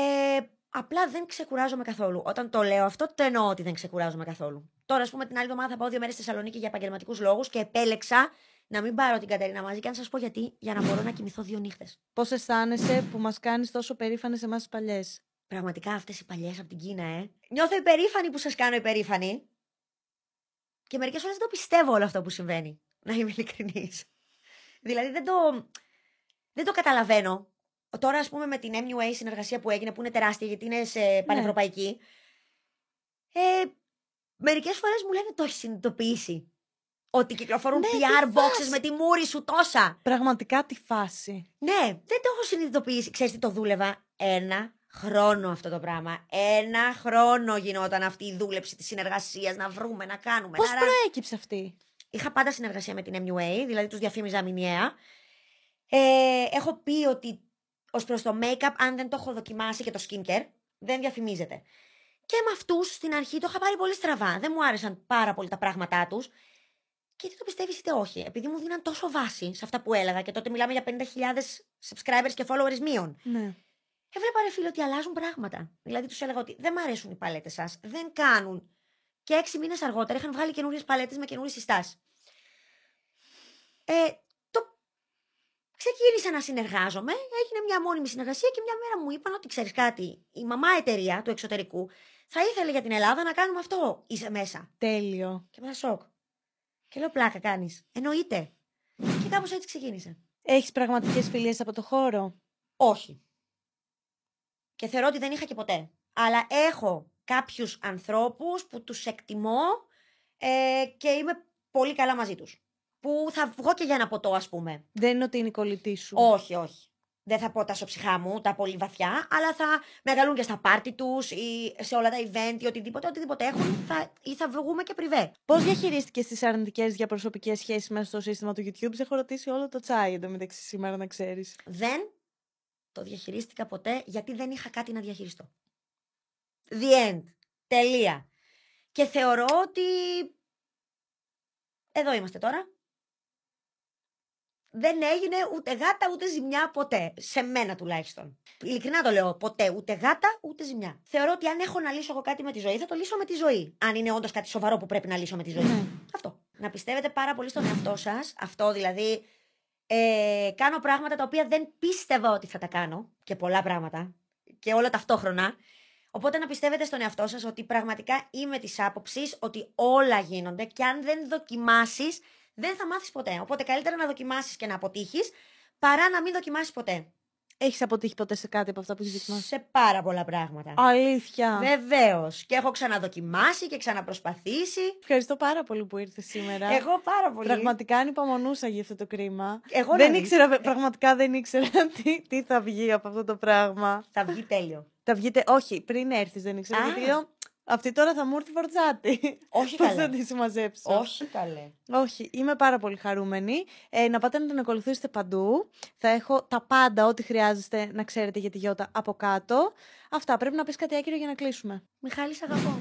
[SPEAKER 2] απλά δεν ξεκουράζομαι καθόλου. Όταν το λέω αυτό, το εννοώ ότι δεν ξεκουράζομαι καθόλου. Τώρα, ας πούμε, την άλλη εβδομάδα θα πάω δύο μέρες στη Θεσσαλονίκη για επαγγελματικούς λόγους και επέλεξα να μην πάρω την Κατερίνα μαζί. Και αν σας πω γιατί, για να μπορώ να κοιμηθώ δύο νύχτες.
[SPEAKER 1] Πώς αισθάνεσαι που μας κάνεις τόσο περήφανες εμάς τις παλιές;
[SPEAKER 2] Πραγματικά αυτές οι παλιές από την Κίνα, ε. Νιώθω υπερήφανη που σας κάνω υπερήφανη. Και μερικές φορές δεν το πιστεύω όλο αυτό που συμβαίνει. Να είμαι ειλικρινής. δηλαδή δεν το, δεν το καταλαβαίνω. Τώρα, ας πούμε, με την MUA συνεργασία που έγινε, που είναι τεράστια γιατί είναι σε πανευρωπαϊκή. Ε, Μερικές φορές μου λένε το έχεις συνειδητοποιήσει. Ότι κυκλοφορούν
[SPEAKER 1] Ναι,
[SPEAKER 2] PR
[SPEAKER 1] τι
[SPEAKER 2] boxes
[SPEAKER 1] φάση.
[SPEAKER 2] με τη μούρη σου τόσα.
[SPEAKER 1] Πραγματικά τη φάση.
[SPEAKER 2] Ναι, δεν το έχω συνειδητοποιήσει. Ξέρεις τι το δούλευα; Ένα χρόνο αυτό το πράγμα. Ένα χρόνο γινόταν αυτή η δούλεψη της συνεργασίας. Να βρούμε, να κάνουμε.
[SPEAKER 1] Πώς
[SPEAKER 2] να ράνουμε.
[SPEAKER 1] προέκυψε αυτή;
[SPEAKER 2] Είχα πάντα συνεργασία με την MUA, δηλαδή τους διαφήμιζα μηνιαία. Ε, έχω πει ότι ως προς το make-up, αν δεν το έχω δοκιμάσει και το skincare, δεν διαφημίζεται. Και με αυτούς στην αρχή το είχα πάρει πολύ στραβά. Δεν μου άρεσαν πάρα πολύ τα πράγματά τους. Και είτε το πιστεύεις είτε όχι. Επειδή μου δίναν τόσο βάση σε αυτά που έλεγα και τότε μιλάμε για 50.000 subscribers και followers μείον.
[SPEAKER 1] Ναι.
[SPEAKER 2] Έβλεπα ρε φίλε ότι αλλάζουν πράγματα. Δηλαδή τους έλεγα ότι δεν μ' αρέσουν οι παλέτες σας, δεν κάνουν. Και έξι μήνες αργότερα είχαν βγάλει καινούριες παλέτες με καινούριες συστάσεις. Ε, το... Ξεκίνησα να συνεργάζομαι, έγινε μια μόνιμη συνεργασία και μια μέρα μου είπαν ότι ξέρεις κάτι, η μαμά εταιρεία του εξωτερικού θα ήθελε για την Ελλάδα να κάνουμε αυτό. Είσαι μέσα.
[SPEAKER 1] Τέλειο.
[SPEAKER 2] Και μετά σοκ. Και λέω πλάκα κάνεις. Εννοείται. Και κάπως έτσι ξεκίνησε.
[SPEAKER 1] Έχεις πραγματικές φιλίες από το χώρο;
[SPEAKER 2] Όχι. Και θεωρώ ότι δεν είχα και ποτέ. Αλλά έχω κάποιους ανθρώπους που τους εκτιμώ ε, και είμαι πολύ καλά μαζί τους. Που θα βγω και για ένα ποτό, ας πούμε.
[SPEAKER 1] Δεν είναι ότι είναι η κολλητή σου.
[SPEAKER 2] Όχι, όχι. δεν θα πω τα σοψυχά μου, τα πολύ βαθιά, αλλά θα μεγαλούν και στα πάρτι τους ή σε όλα τα event ή οτιδήποτε, οτιδήποτε έχουν θα, ή θα βγούμε και πριβέ.
[SPEAKER 1] Πώς διαχειρίστηκες τις αρνητικές διαπροσωπικές σχέσεις μέσα στο σύστημα του YouTube, σε έχω ρωτήσει όλο το τσάι εντωμεταξύ σήμερα να ξέρεις.
[SPEAKER 2] Δεν το διαχειρίστηκα ποτέ γιατί δεν είχα κάτι να διαχειριστώ. The end. Τελεία. Και θεωρώ ότι εδώ είμαστε τώρα. Δεν έγινε ούτε γάτα ούτε ζημιά ποτέ. Σε μένα τουλάχιστον. Ειλικρινά το λέω. Ποτέ ούτε γάτα ούτε ζημιά. Θεωρώ ότι αν έχω να λύσω εγώ κάτι με τη ζωή, θα το λύσω με τη ζωή. Αν είναι όντως κάτι σοβαρό που πρέπει να λύσω με τη ζωή.
[SPEAKER 1] Ναι.
[SPEAKER 2] Αυτό. Να πιστεύετε πάρα πολύ στον εαυτό σας. Αυτό δηλαδή. Ε, κάνω πράγματα τα οποία δεν πίστευα ότι θα τα κάνω. Και πολλά πράγματα. Και όλα ταυτόχρονα. Οπότε να πιστεύετε στον εαυτό σας ότι πραγματικά είμαι της άποψης ότι όλα γίνονται και αν δεν δοκιμάσεις δεν θα μάθεις ποτέ. Οπότε καλύτερα να δοκιμάσεις και να αποτύχεις παρά να μην δοκιμάσεις ποτέ.
[SPEAKER 1] Έχεις αποτύχει ποτέ σε κάτι από αυτά που έχεις δοκιμάσει;
[SPEAKER 2] Σε πάρα πολλά πράγματα.
[SPEAKER 1] Αλήθεια.
[SPEAKER 2] Βεβαίως. Και έχω ξαναδοκιμάσει και ξαναπροσπαθήσει.
[SPEAKER 1] Ευχαριστώ πάρα πολύ που ήρθες σήμερα.
[SPEAKER 2] Εγώ πάρα πολύ.
[SPEAKER 1] Πραγματικά ανυπομονούσα για αυτό το κρίμα.
[SPEAKER 2] Εγώ να
[SPEAKER 1] δεν
[SPEAKER 2] δεις.
[SPEAKER 1] ήξερα, πραγματικά δεν ήξερα τι, τι θα βγει από αυτό το πράγμα.
[SPEAKER 2] Θα βγει τέλειο.
[SPEAKER 1] Θα βγείτε, όχι, πριν έρθεις δεν ήξερα.
[SPEAKER 2] Α.
[SPEAKER 1] Γιατί λέω, αυτή τώρα θα μου έρθει φορτζάτη.
[SPEAKER 2] Όχι
[SPEAKER 1] Πώς
[SPEAKER 2] καλέ.
[SPEAKER 1] θα τη συμμαζέψω;
[SPEAKER 2] Όχι καλέ.
[SPEAKER 1] Όχι, είμαι πάρα πολύ χαρούμενη. Ε, να πάτε να τον ακολουθήσετε παντού. Θα έχω τα πάντα, ό,τι χρειάζεστε να ξέρετε για τη Γιώτα από κάτω. Αυτά. Πρέπει να πεις κάτι άκυρο για να κλείσουμε.
[SPEAKER 2] Μιχάλη, σ' αγαπώ.